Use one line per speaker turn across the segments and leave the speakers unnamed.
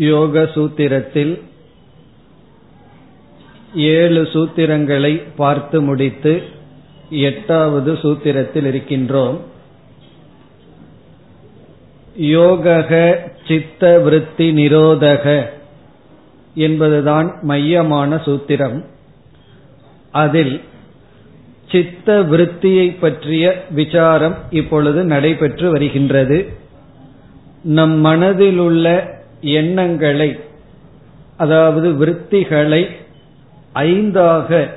யோக சூத்திரத்தில் ஏழு சூத்திரங்களை பார்த்து முடித்து எட்டாவது சூத்திரத்தில் இருக்கின்றோம். யோகக சித்த விருத்தி நிரோதக என்பதுதான் மையமான சூத்திரம். அதில் சித்த விருத்தியை பற்றிய விசாரம் இப்பொழுது நடைபெற்று வருகின்றது. நம் மனதில் உள்ள எண்ணங்களை அதாவது விருத்திகளை ஐந்தாக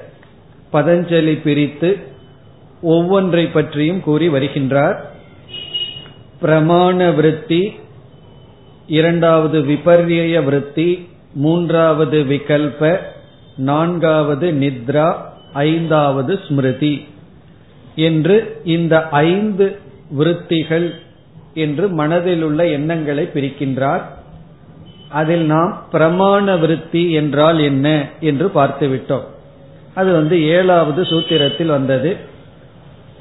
பதஞ்சலி பிரித்து ஒவ்வொன்றை பற்றியும் கூறி வருகின்றார். பிரமாண விருத்தி இரண்டாவது விபர்ய விருத்தி மூன்றாவது விகல்ப நான்காவது நித்ரா ஐந்தாவது ஸ்மிருதி என்று இந்த ஐந்து விருத்திகள் என்று மனதில் உள்ள எண்ணங்களை பிரிக்கின்றார். அதில் நாம் பிரமாண விருத்தி என்றால் என்ன என்று பார்த்துவிட்டோம். அது வந்து ஏழாவது சூத்திரத்தில் வந்தது.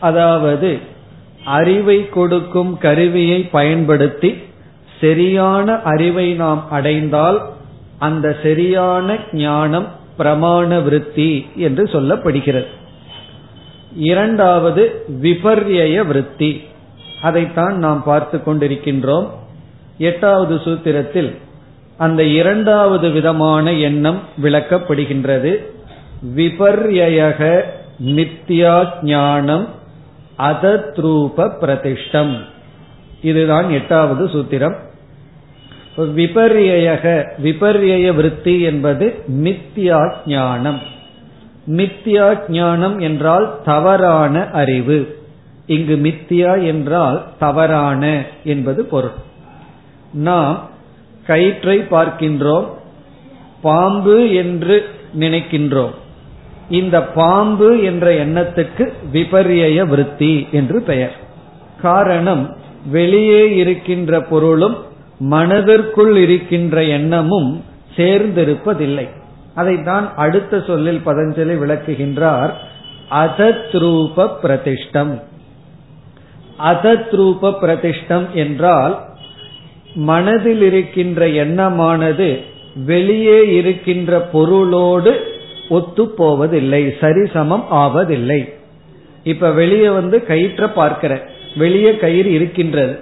அதாவது அறிவை கொடுக்கும் கருவியை பயன்படுத்தி சரியான அறிவை நாம் அடைந்தால் அந்த சரியான ஞானம் பிரமாண விருத்தி என்று சொல்லப்படுகிறது. இரண்டாவது விபர்ய விருத்தி. அதைத்தான் நாம் பார்த்து கொண்டிருக்கின்றோம். எட்டாவது சூத்திரத்தில் அந்த இரண்டாவது விதமான எண்ணம் விளக்கப்படுகின்றது. விபர்யக நித்யா ஞானம் அதத்ரூப பிரதிஷ்டம். இதுதான் எட்டாவது சூத்திரம். விபர்யக விபர்ய விருத்தி என்பது மித்யா ஞானம். மித்யா ஞானம் என்றால் தவறான அறிவு. இங்கு மித்தியா என்றால் தவறான என்பது பொருள். நாம் கயிற்றை பார்க்கின்றோம் பாம்பு என்று நினைக்கின்றோம். இந்த பாம்பு என்ற எண்ணத்துக்கு விபரிய விருத்தி என்று பெயர். காரணம் வெளியே இருக்கின்ற பொருளும் மனதிற்குள் இருக்கின்ற எண்ணமும் சேர்ந்திருப்பதில்லை. அதைத்தான் அடுத்த சொல்லில் பதஞ்சலி விளக்குகின்றார். அதத்ரூப பிரதிஷ்டம். அதத்ரூப பிரதிஷ்டம் என்றால் மனதில் இருக்கின்ற எண்ணமானது வெளியே இருக்கின்ற பொருளோடு ஒத்து போவதில்லை சரிசமம் ஆவதில்லை. இப்ப வெளியே வந்து கயிற்ற பார்க்கிற வெளியே கயிறு இருக்கின்றது.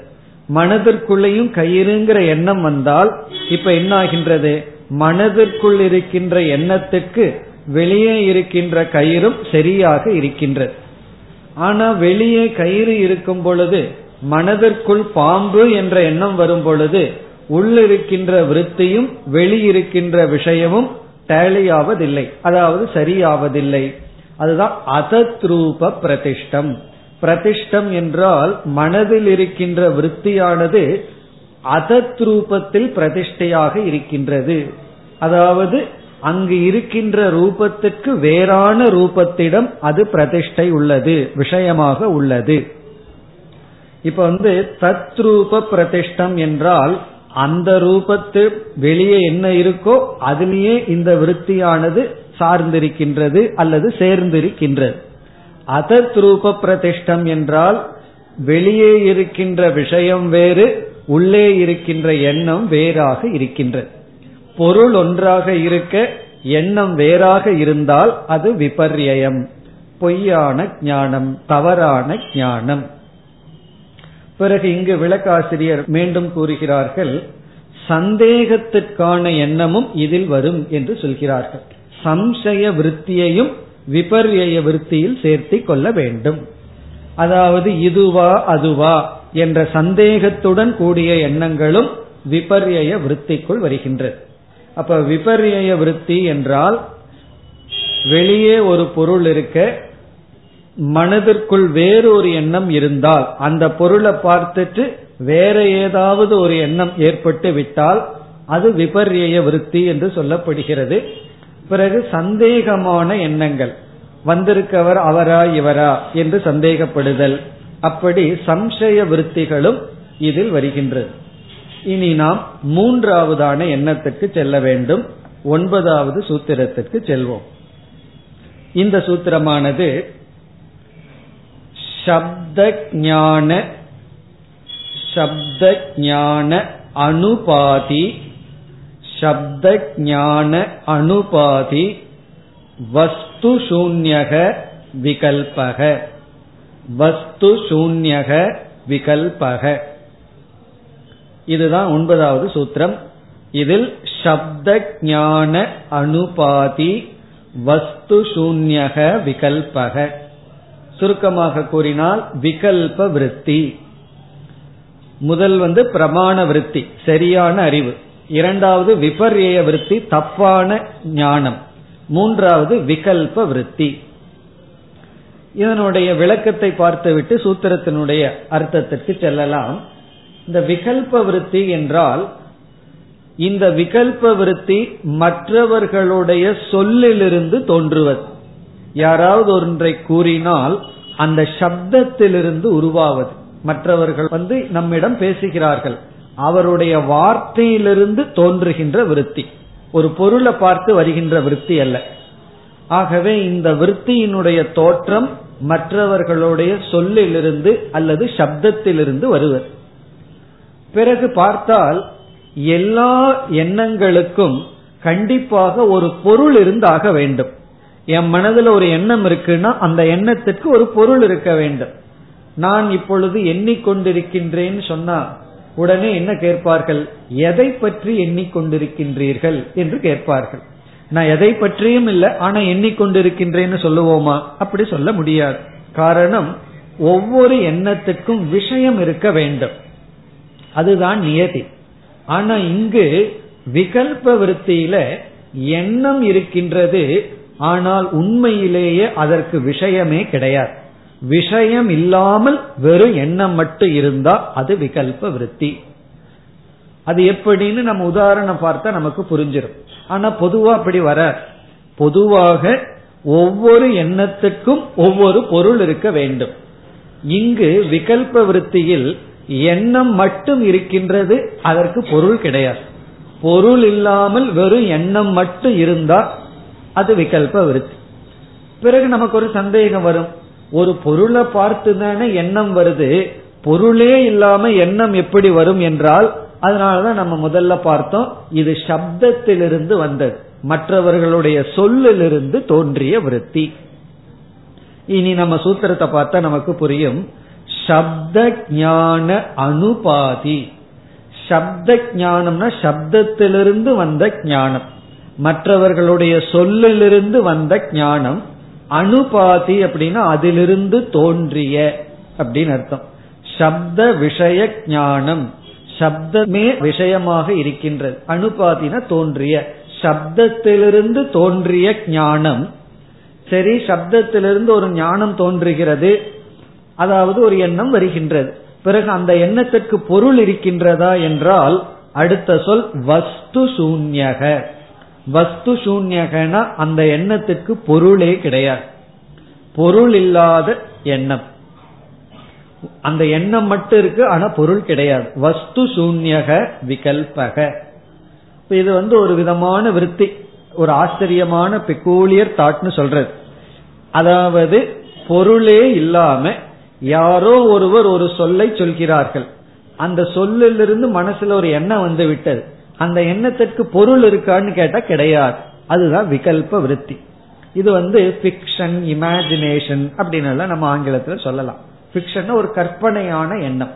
மனதிற்குள்ளேயும் கயிறுங்கிற எண்ணம் வந்தால் இப்ப என்ன ஆகின்றது மனதிற்குள் இருக்கின்ற எண்ணத்துக்கு வெளியே இருக்கின்ற கயிறும் சரியாக இருக்கின்றது. ஆனா வெளியே கயிறு இருக்கும் பொழுது மனதிற்குள் பாம்பு என்ற எண்ணம் வரும் பொழுது உள்ளிருக்கின்ற விருத்தியும் வெளியிருக்கின்ற விஷயமும் டேலியாவதில்லை. அதாவது சரியாவதில்லை. அதுதான் அதத்ரூப பிரதிஷ்டம். பிரதிஷ்டம் என்றால் மனதில் இருக்கின்ற விருத்தியானது அதத்ரூபத்தில் பிரதிஷ்டையாக இருக்கின்றது. அதாவது அங்கு இருக்கின்ற ரூபத்துக்கு வேறான ரூபத்திடம் அது பிரதிஷ்டை உள்ளது விஷயமாக உள்ளது. இப்ப வந்து தத்ரூப பிரதிஷ்டம் என்றால் அந்த ரூபத்து வெளியே என்ன இருக்கோ அதுலேயே இந்த விருத்தியானது சார்ந்திருக்கின்றது அல்லது சேர்ந்திருக்கின்றது. அதத்ரூப பிரதிஷ்டம் என்றால் வெளியே இருக்கின்ற விஷயம் வேறு உள்ளே இருக்கின்ற எண்ணம் வேறாக இருக்கின்றது. பொருள் ஒன்றாக இருக்க எண்ணம் வேறாக இருந்தால் அது விபர்யம் பொய்யான ஞானம் தவறான ஞானம். பிறகு இங்கு விளக்காசிரியர் மீண்டும் கூறுகிறார்கள் சந்தேகத்திற்கான எண்ணமும் இதில் வரும் என்று சொல்கிறார்கள். சம்சய விருத்தியையும் விபர்ய விருத்தியில் சேர்த்தி கொள்ள வேண்டும். அதாவது இதுவா அதுவா என்ற சந்தேகத்துடன் கூடிய எண்ணங்களும் விபர்ய விருத்திக்குள் வருகின்றது அப்ப விபர்ய விருத்தி என்றால் வெளியே ஒரு பொருள் இருக்க மனதிற்குள் வேறொரு எண்ணம் இருந்தால் அந்த பொருளை பார்த்துட்டு வேற ஏதாவது ஒரு எண்ணம் ஏற்பட்டு விட்டால் அது விபர்ய விருத்தி என்று சொல்லப்படுகிறது. பிறகு சந்தேகமான எண்ணங்கள். வந்திருக்கவர் அவரா இவரா என்று சந்தேகப்படுதல். அப்படி சம்சய விருத்திகளும் இதில் வருகின்றது. இனி நாம் மூன்றாவதான எண்ணத்துக்கு செல்ல வேண்டும். ஒன்பதாவது சூத்திரத்திற்கு செல்வோம். இந்த சூத்திரமானது சப்த ஞான சப்த ஞான அனுபாதி சப்த ஞான அனுபாதி வஸ்து சூன்யக விகல்பக வஸ்து சூன்யக விகல்பக. இதுதான் ஒன்பதாவது சூத்திரம். இதில் சப்த ஞான அனுபாதி வஸ்து சூன்யக விகல்பக. சுருக்கமாக கூறினால் விகல்ப விருத்தி. முதல் வந்து பிரமாண விருத்தி சரியான அறிவு. இரண்டாவது விபர்ய விருத்தி தப்பான ஞானம். மூன்றாவது விகல்ப விருத்தி. இதனுடைய விளக்கத்தை பார்த்துவிட்டு சூத்திரத்தினுடைய அர்த்தத்திற்கு செல்லலாம். இந்த விகல்ப விருத்தி என்றால் இந்த விகல்ப விருத்தி மற்றவர்களுடைய சொல்லிலிருந்து தோன்றுவது. யாராவது ஒன்றை கூறினால் அந்த சப்தத்திலிருந்து உருவாவது. மற்றவர்கள் வந்து நம்மிடம் பேசுகிறார்கள். அவருடைய வார்த்தையிலிருந்து தோன்றுகின்ற விருத்தி. ஒரு பொருளை பார்த்து வருகின்ற விருத்தி அல்ல. ஆகவே இந்த விருத்தியினுடைய தோற்றம் மற்றவர்களுடைய சொல்லிலிருந்து அல்லது சப்தத்திலிருந்து வருவது. பிறகு பார்த்தால் எல்லா எண்ணங்களுக்கும் கண்டிப்பாக ஒரு பொருள் இருந்தாக வேண்டும். என் மனதில் ஒரு எண்ணம் இருக்குன்னா அந்த எண்ணத்திற்கு ஒரு பொருள் இருக்க வேண்டும். நான் இப்பொழுது எண்ணிக்கொண்டிருக்கின்றேன்னு சொன்னா உடனே என்ன கேட்பார்கள்? எதை பற்றி எண்ணிக்கொண்டிருக்கின்றீர்கள் என்று கேட்பார்கள். நான் எதை பற்றியும் இல்லை ஆனா எண்ணிக்கொண்டிருக்கின்றேன்னு சொல்லுவோமா? அப்படி சொல்ல முடியாது. காரணம் ஒவ்வொரு எண்ணத்துக்கும் விஷயம் இருக்க வேண்டும். அதுதான் நியதி. ஆனா இங்கு விகல்ப விருத்தியில எண்ணம் இருக்கின்றது ஆனால் உண்மையிலேயே அதற்கு விஷயமே கிடையாது. விஷயம் இல்லாமல் வெறும் எண்ணம் மட்டும் இருந்தா அது விகல்ப விருத்தி. அது எப்படின்னு நம்ம உதாரணம் பார்த்தா நமக்கு புரிஞ்சிடும் ஆனா பொதுவா அப்படி வர பொதுவாக ஒவ்வொரு எண்ணத்துக்கும் ஒவ்வொரு பொருள் இருக்க வேண்டும். இங்கு விகல்ப விருத்தியில் எண்ணம் மட்டும் இருக்கின்றது அதற்கு பொருள் கிடையாது. பொருள் இல்லாமல் வெறும் எண்ணம் மட்டும் இருந்தா அது விகல்ப விருத்தி. பிறகு நமக்கு ஒரு சந்தேகம் வரும். ஒரு பொருளை பார்த்து தானே எண்ணம் வருது. பொருளே இல்லாம எண்ணம் எப்படி வரும் என்றால் அதனாலதான் நம்ம முதல்ல பார்த்தோம் இது சப்தத்திலிருந்து வந்தது. மற்றவர்களுடைய சொல்லிலிருந்து தோன்றிய விருத்தி. இனி நம்ம சூத்திரத்தை பார்த்தா நமக்கு புரியும். சப்த ஞான அனுபாதி. சப்த ஞானம்னா சப்தத்திலிருந்து வந்த ஞானம். மற்றவர்களுடைய சொல்லிலிருந்து வந்த ஞானம் அனுபாதி அப்படின்னா அதிலிருந்து தோன்றிய அப்படின்னு அர்த்தம். சப்த விஷய ஞானம் சப்தமே விஷயமாக இருக்கின்றது. அனுபாதின தோன்றிய. சப்தத்திலிருந்து தோன்றிய ஞானம் சரி சப்தத்திலிருந்து ஒரு ஞானம் தோன்றுகிறது. அதாவது ஒரு எண்ணம் வருகின்றது. பிறகு அந்த எண்ணத்திற்கு பொருள் இருக்கின்றதா என்றால் அடுத்த சொல் வஸ்து சூன்யக. வஸ்து சூன்யகனா அந்த எண்ணத்துக்கு பொருளே கிடையாது. பொருள் இல்லாத எண்ணம். அந்த எண்ணம் மட்டும் இருக்கு ஆனா பொருள் கிடையாது. வஸ்து சூன்யக விகல்பக. இது வந்து ஒரு விதமான விருத்தி ஒரு ஆச்சரியமான பெக்கூலியர் தாட்னு சொல்றது. அதாவது பொருளே இல்லாம யாரோ ஒருவர் ஒரு சொல்லை சொல்கிறார்கள். அந்த சொல்லிலிருந்து மனசுல ஒரு எண்ணம் வந்து விட்டது. அந்த எண்ணத்திற்கு பொருள் இருக்கான்னு கேட்டா கிடையாது. அதுதான் விகல்ப விருத்தி. இது வந்து பிக்ஷன் இமேஜினேஷன் அப்படின்னு நம்ம ஆங்கிலத்துல சொல்லலாம். பிக்ஷன் ஒரு கற்பனையான எண்ணம்.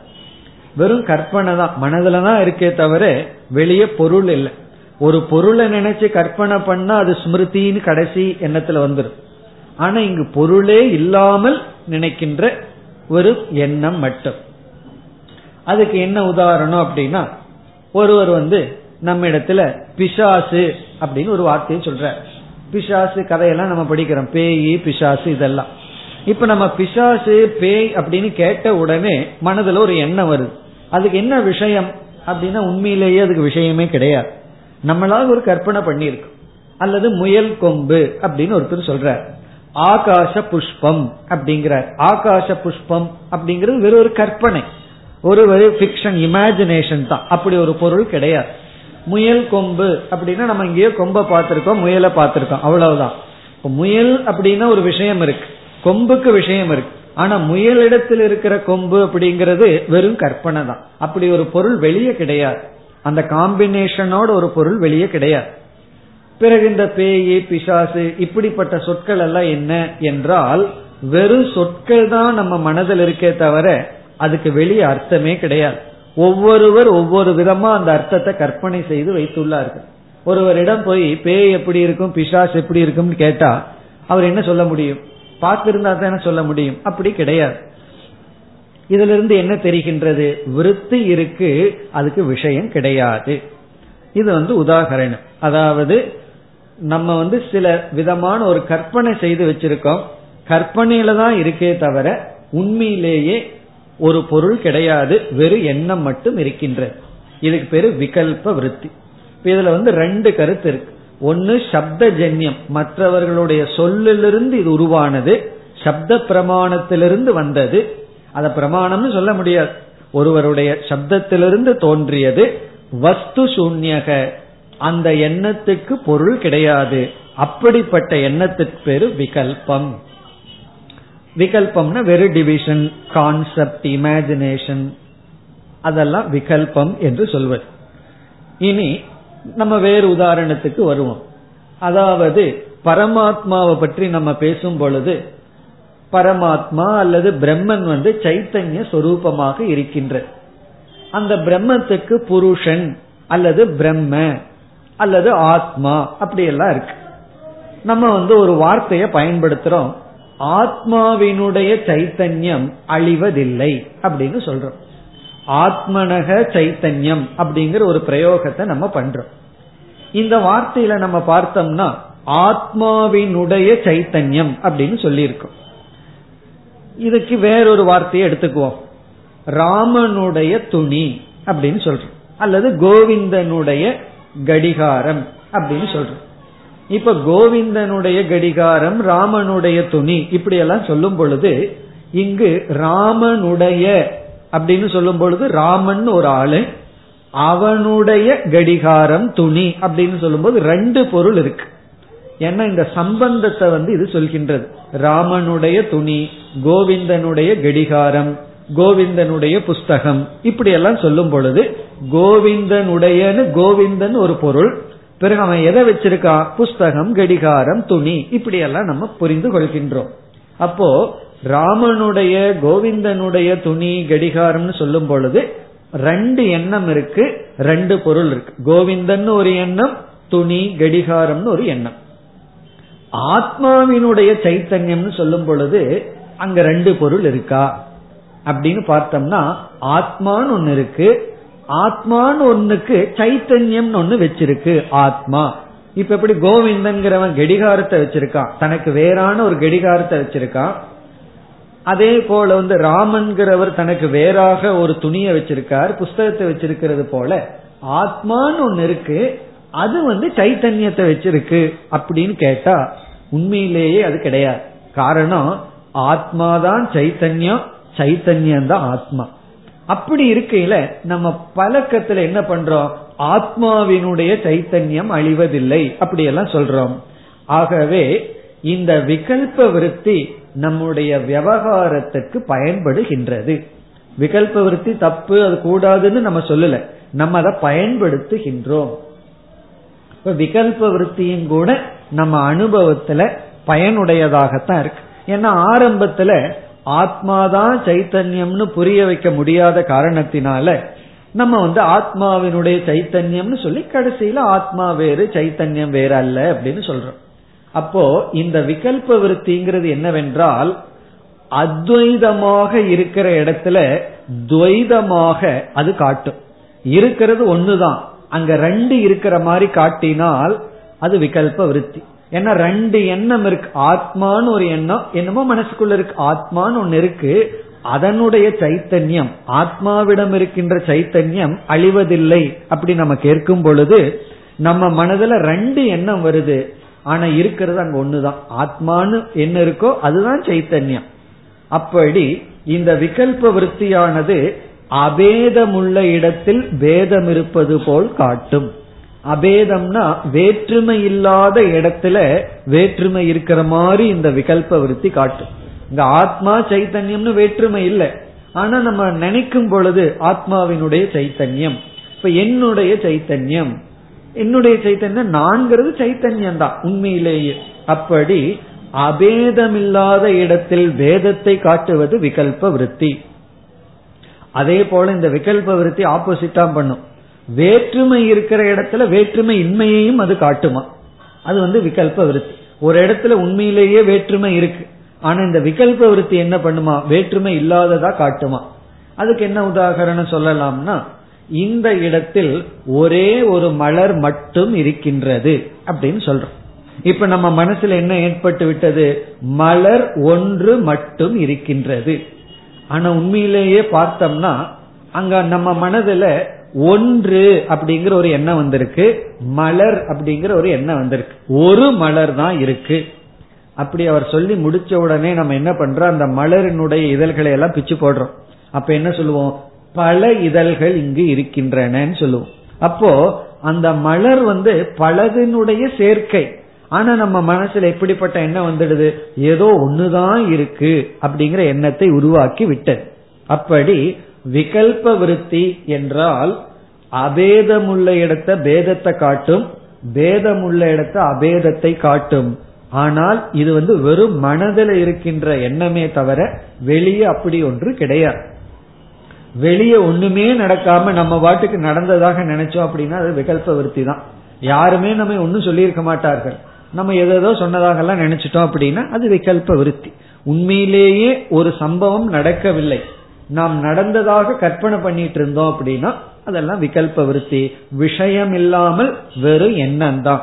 வெறும் கற்பனை தான். மனதுல தான் இருக்கே தவிர வெளியே பொருள் இல்லை. ஒரு பொருளை நினைச்சு கற்பனை பண்ணா அது ஸ்மிருதின்னு கடைசி எண்ணத்துல வந்துடும் ஆனா இங்கு பொருளே இல்லாமல் நினைக்கின்ற ஒரு எண்ணம் மட்டும். அதுக்கு என்ன உதாரணம் அப்படின்னா ஒருவர் வந்து நம்ம இடத்துல பிசாசு அப்படின்னு ஒரு வார்த்தையை சொல்ற. பிசாசு கதையெல்லாம் நம்ம படிக்கிறோம். பேய் பிசாசு இதெல்லாம். இப்ப நம்ம பிசாசு பேய் அப்படின்னு கேட்ட உடனே மனதுல ஒரு எண்ணம் வருது. அதுக்கு என்ன விஷயம் அப்படின்னா உண்மையிலேயே அதுக்கு விஷயமே கிடையாது. நம்மளால ஒரு கற்பனை பண்ணிருக்கு அல்லது முயல் கொம்பு அப்படின்னு ஒருத்தர் சொல்றார். ஆகாச புஷ்பம் அப்படிங்கிற ஆகாச புஷ்பம் அப்படிங்கிறது வெறும் ஒரு கற்பனை. ஒரு பிக்ஷன் இமேஜினேஷன் தான். அப்படி ஒரு பொருள் கிடையாது. முயல் கொம்பு அப்படின்னா நம்ம இங்கேயோ கொம்பை பார்த்திருக்கோம் முயலை பார்த்திருக்கோம். அவ்வளவுதான். முயல் அப்படின்னா ஒரு விஷயம் இருக்கு. கொம்புக்கு விஷயம் இருக்கு. ஆனா முயலிடத்தில் இருக்கிற கொம்பு அப்படிங்கிறது வெறும் கற்பனை தான். அப்படி ஒரு பொருள் வெளியே கிடையாது. அந்த காம்பினேஷனோட ஒரு பொருள் வெளியே கிடையாது. பிறகு இந்த பேயி பிசாசு இப்படிப்பட்ட சொற்கள் எல்லாம் என்ன என்றால் வெறும் சொற்கள் தான் நம்ம மனதில் இருக்கே தவிர அதுக்கு வெளியே அர்த்தமே கிடையாது. ஒவ்வொருவர் ஒவ்வொரு விதமா அந்த அர்த்தத்தை கற்பனை செய்து வைத்துள்ளார்கள். ஒருவரிடம் போய் பேய் எப்படி இருக்கும் பிசாஸ் எப்படி இருக்கும்னு கேட்டா அவர் என்ன சொல்ல முடியும்? பார்த்திருந்தா தான் சொல்ல முடியும். அப்படி கிடையாது. இதுல இருந்து என்ன தெரிகின்றது? விருத்தி இருக்கு அதுக்கு விஷயம் கிடையாது. இது வந்து உதாகரணம். அதாவது நம்ம வந்து சில விதமான ஒரு கற்பனை செய்து வச்சிருக்கோம். கற்பனையில தான் இருக்கே தவிர உண்மையிலேயே ஒரு பொருள் கிடையாது வெறும் எண்ணம் மட்டும் இருக்கின்றது இதுக்கு பேரு விகல்ப விருத்தி. இதுல வந்து ரெண்டு கருத்து இருக்கு. ஒன்னு சப்த ஜன்யம் மற்றவர்களுடைய சொல்லிலிருந்து இது உருவானது சப்த பிரமாணத்திலிருந்து வந்தது. அத பிரமாணம்னு சொல்ல முடியாது. ஒருவருடைய சப்தத்திலிருந்து தோன்றியது வஸ்து சூன்யக. அந்த எண்ணத்துக்கு பொருள் கிடையாது. அப்படிப்பட்ட எண்ணத்துக்கு பேரு விகல்பம். விகல்பம்னா வெறும் டிவிஷன் கான்செப்ட் இமேஜினேஷன் அதெல்லாம் விகல்பம் என்று சொல்வது. இனி நம்ம வேறு உதாரணத்துக்கு வருவோம். அதாவது பரமாத்மாவை பற்றி நம்ம பேசும் பொழுது பரமாத்மா அல்லது பிரம்மன் வந்து சைத்தன்ய சொரூபமாக இருக்கின்ற அந்த பிரம்மத்துக்கு புருஷன் அல்லது பிரம்ம அல்லது ஆத்மா அப்படியெல்லாம் இருக்கு. நம்ம வந்து ஒரு வார்த்தையை பயன்படுத்துறோம். ஆத்மாவினுடைய சைத்தன்யம் அழிவதில்லை அப்படின்னு சொல்றோம். ஆத்மனக சைத்தன்யம் அப்படிங்கிற ஒரு பிரயோகத்தை நம்ம பண்றோம். இந்த வார்த்தையில நம்ம பார்த்தோம்னா ஆத்மாவினுடைய சைத்தன்யம் அப்படின்னு சொல்லியிருக்கோம். இதுக்கு வேறொரு வார்த்தையை எடுத்துக்குவோம். ராமனுடைய துணி அப்படின்னு சொல்றோம். அல்லது கோவிந்தனுடைய கடிகாரம் அப்படின்னு சொல்றோம். இப்ப கோவிந்தனுடைய கடிகாரம் ராமனுடைய துணி இப்படி எல்லாம் சொல்லும் பொழுது இங்கு ராமனுடைய அப்படின்னு சொல்லும் பொழுது ராமன் ஒரு ஆளு அவனுடைய கடிகாரம் துணி அப்படின்னு சொல்லும்போது ரெண்டு பொருள் இருக்கு. ஏன்னா இந்த சம்பந்தத்தை வந்து இது சொல்கின்றது. ராமனுடைய துணி கோவிந்தனுடைய கடிகாரம் கோவிந்தனுடைய புஸ்தகம் இப்படி எல்லாம் சொல்லும் பொழுது கோவிந்தனுடையன்னு கோவிந்தன் ஒரு பொருள் பிறகு அவன் எதை வச்சிருக்கா? புஸ்தகம் கடிகாரம் துணி. இப்படி எல்லாம் நம்ம புரிந்து கொள்கின்றோம். அப்போ ராமனுடைய கோவிந்தனுடைய துணி கடிகாரம்னு சொல்லும் பொழுது ரெண்டு எண்ணம் இருக்கு ரெண்டு பொருள் இருக்கு. கோவிந்தன் ஒரு எண்ணம் துணி கடிகாரம்னு ஒரு எண்ணம். ஆத்மாவினுடைய சைத்தன்யம்னு சொல்லும் பொழுது அங்க ரெண்டு பொருள் இருக்கா? அப்படின்னு பார்த்தோம்னா ஆத்மான்னு ஒன்னு இருக்கு ஆத்மான்னு ஒன்னுக்கு சைத்தன்யம்னு ஒன்னு வச்சிருக்கு ஆத்மா. இப்ப எப்படி கோவிந்தன்கிறவன் கடிகாரத்தை வச்சிருக்கான். தனக்கு வேறான ஒரு கெடிகாரத்தை வச்சிருக்கான். அதே போல வந்து ராமன்கிறவர் தனக்கு வேறாக ஒரு துணியை வச்சிருக்கார் புஸ்தகத்தை வச்சிருக்கிறது போல ஆத்மான்னு ஒன்னு இருக்கு அது வந்து சைத்தன்யத்தை வச்சிருக்கு அப்படின்னு கேட்டா உண்மையிலேயே அது கிடையாது. காரணம் ஆத்மாதான் சைத்தன்யம் சைத்தன்யம் தான் ஆத்மா. அப்படி இருக்கையில நம்ம பழக்கத்துல என்ன பண்றோம்? ஆத்மாவினுடைய சைத்தன்யம் அழிவதில்லை அப்படியெல்லாம் சொல்றோம். ஆகவே இந்த விகல்ப விருத்தி நம்முடைய விவகாரத்துக்கு பயன்படுகின்றது. விகல்ப விருத்தி தப்பு அது கூடாதுன்னு நம்ம சொல்லல. நம்ம அதை பயன்படுத்துகின்றோம். இப்ப விகல்ப விருத்தியும் கூட நம்ம அனுபவத்துல பயனுடையதாகத்தான் இருக்கு. ஏன்னா ஆரம்பத்துல ஆத்மாதான் சைத்தன்யம்னு புரிய வைக்க முடியாத காரணத்தினால நம்ம வந்து ஆத்மாவினுடைய சைத்தன்யம்னு சொல்லி கடைசியில ஆத்மா வேறு சைத்தன்யம் வேற அல்ல அப்படின்னு சொல்றோம். அப்போ இந்த விகல்ப விருத்திங்கிறது என்னவென்றால் அத்வைதமாக இருக்கிற இடத்துல துவைதமாக அது காட்டும். இருக்கிறது ஒண்ணுதான். அங்க ரெண்டு இருக்கிற மாதிரி காட்டினால் அது விகல்ப விருத்தி. ஏன்னா ரெண்டு எண்ணம் இருக்கு. ஆத்மான்னு ஒரு எண்ணம் என்னமோ மனசுக்குள்ள இருக்கு. ஆத்மான்னு ஒன்னு இருக்கு. அதனுடைய சைத்தன்யம் ஆத்மாவிடம் இருக்கின்ற சைத்தன்யம் அழிவதில்லை அப்படி நம்ம கேட்கும் பொழுது நம்ம மனதுல ரெண்டு எண்ணம் வருது. ஆனா இருக்கிறது அங்க ஒண்ணுதான். ஆத்மான்னு என்ன இருக்கோ அதுதான் சைத்தன்யம். அப்படி இந்த விகல்ப விருத்தியானது அபேதமுள்ள இடத்தில் பேதம் இருப்பது போல் காட்டும். அபேதம்னா வேற்றுமை இல்லாத இடத்துல வேற்றுமை இருக்கிற மாதிரி இந்த விகல்ப விருத்தி காட்டும். இங்க ஆத்மா சைத்தன்யம்னு வேற்றுமை இல்லை. ஆனா நம்ம நினைக்கும் பொழுது ஆத்மாவினுடைய சைத்தன்யம். இப்ப என்னுடைய சைத்தன்யம். என்னுடைய சைத்தன்யம் நான்கிறது சைத்தன்யம் தான் உண்மையிலேயே. அப்படி அபேதமில்லாத இடத்தில் வேதத்தை காட்டுவது விகல்ப விருத்தி. அதே போல இந்த விகல்ப விருத்தி ஆப்போசிட்டா பண்ணும். வேற்றுமை இருக்கிற இடத்துல வேற்றுமை இன்மையையும் அது காட்டுமா? அது வந்து விகல்ப விருத்தி. ஒரு இடத்துல உண்மையிலேயே வேற்றுமை இருக்கு. ஆனா இந்த விகல்ப விருத்தி என்ன பண்ணுமா? வேற்றுமை இல்லாததா காட்டுமா? அதுக்கு என்ன உதாகரணம் சொல்லலாம்னா இந்த இடத்தில் ஒரே ஒரு மலர் மட்டும் இருக்கின்றது அப்படின்னு சொல்றோம். இப்ப நம்ம மனசுல என்ன ஏற்பட்டு விட்டது? மலர் ஒன்று மட்டும் இருக்கின்றது. ஆனா உண்மையிலேயே பார்த்தோம்னா அங்க நம்ம மனதுல ஒன்று அப்படிங்கிற ஒரு எண்ணம் வந்திருக்கு. மலர் அப்படிங்கிற ஒரு எண்ணம் வந்திருக்கு. ஒரு மலர் தான் இருக்கு. அப்படி அவர் சொல்லி முடிச்ச உடனே நம்ம என்ன பண்றோம்? அந்த மலரினுடைய இதழ்களை எல்லாம் பிச்சு போடுறோம். அப்ப என்ன சொல்லுவோம்? பல இதழ்கள் இங்கு இருக்கின்றனன்னு சொல்லுவோம். அப்போ அந்த மலர் வந்து பலதினுடைய சேர்க்கை. ஆனா நம்ம மனசுல எப்படிப்பட்ட எண்ணம் வந்துடுது? ஏதோ ஒண்ணுதான் இருக்கு அப்படிங்கிற எண்ணத்தை உருவாக்கி விட்டது. அப்படி விகல்ப விருத்தி என்றால் அபேதமுள்ள இடத்த பேதத்தை காட்டும் பேதமுள்ள இடத்த அபேதத்தை காட்டும். ஆனால் இது வந்து வெறும் மனதில் இருக்கின்ற எண்ணமே தவிர வெளியே அப்படி ஒன்று கிடையாது. வெளியே ஒண்ணுமே நடக்காம நம்ம பாட்டுக்கு நடந்ததாக நினைச்சோம் அப்படின்னா அது விகல்ப விருத்தி தான். யாருமே நம்ம ஒன்னும் சொல்லியிருக்க மாட்டார்கள். நம்ம எதோ சொன்னதாகலாம் நினைச்சிட்டோம் அப்படின்னா அது விகல்ப விருத்தி. உண்மையிலேயே ஒரு சம்பவம் நடக்கவில்லை. நாம் நடந்ததாக கற்பனை பண்ணிட்டு இருந்தோம் அப்படின்னா அதெல்லாம் விகல்ப விருத்தி. விஷயம் இல்லாமல் வெறும் எண்ணம் தான்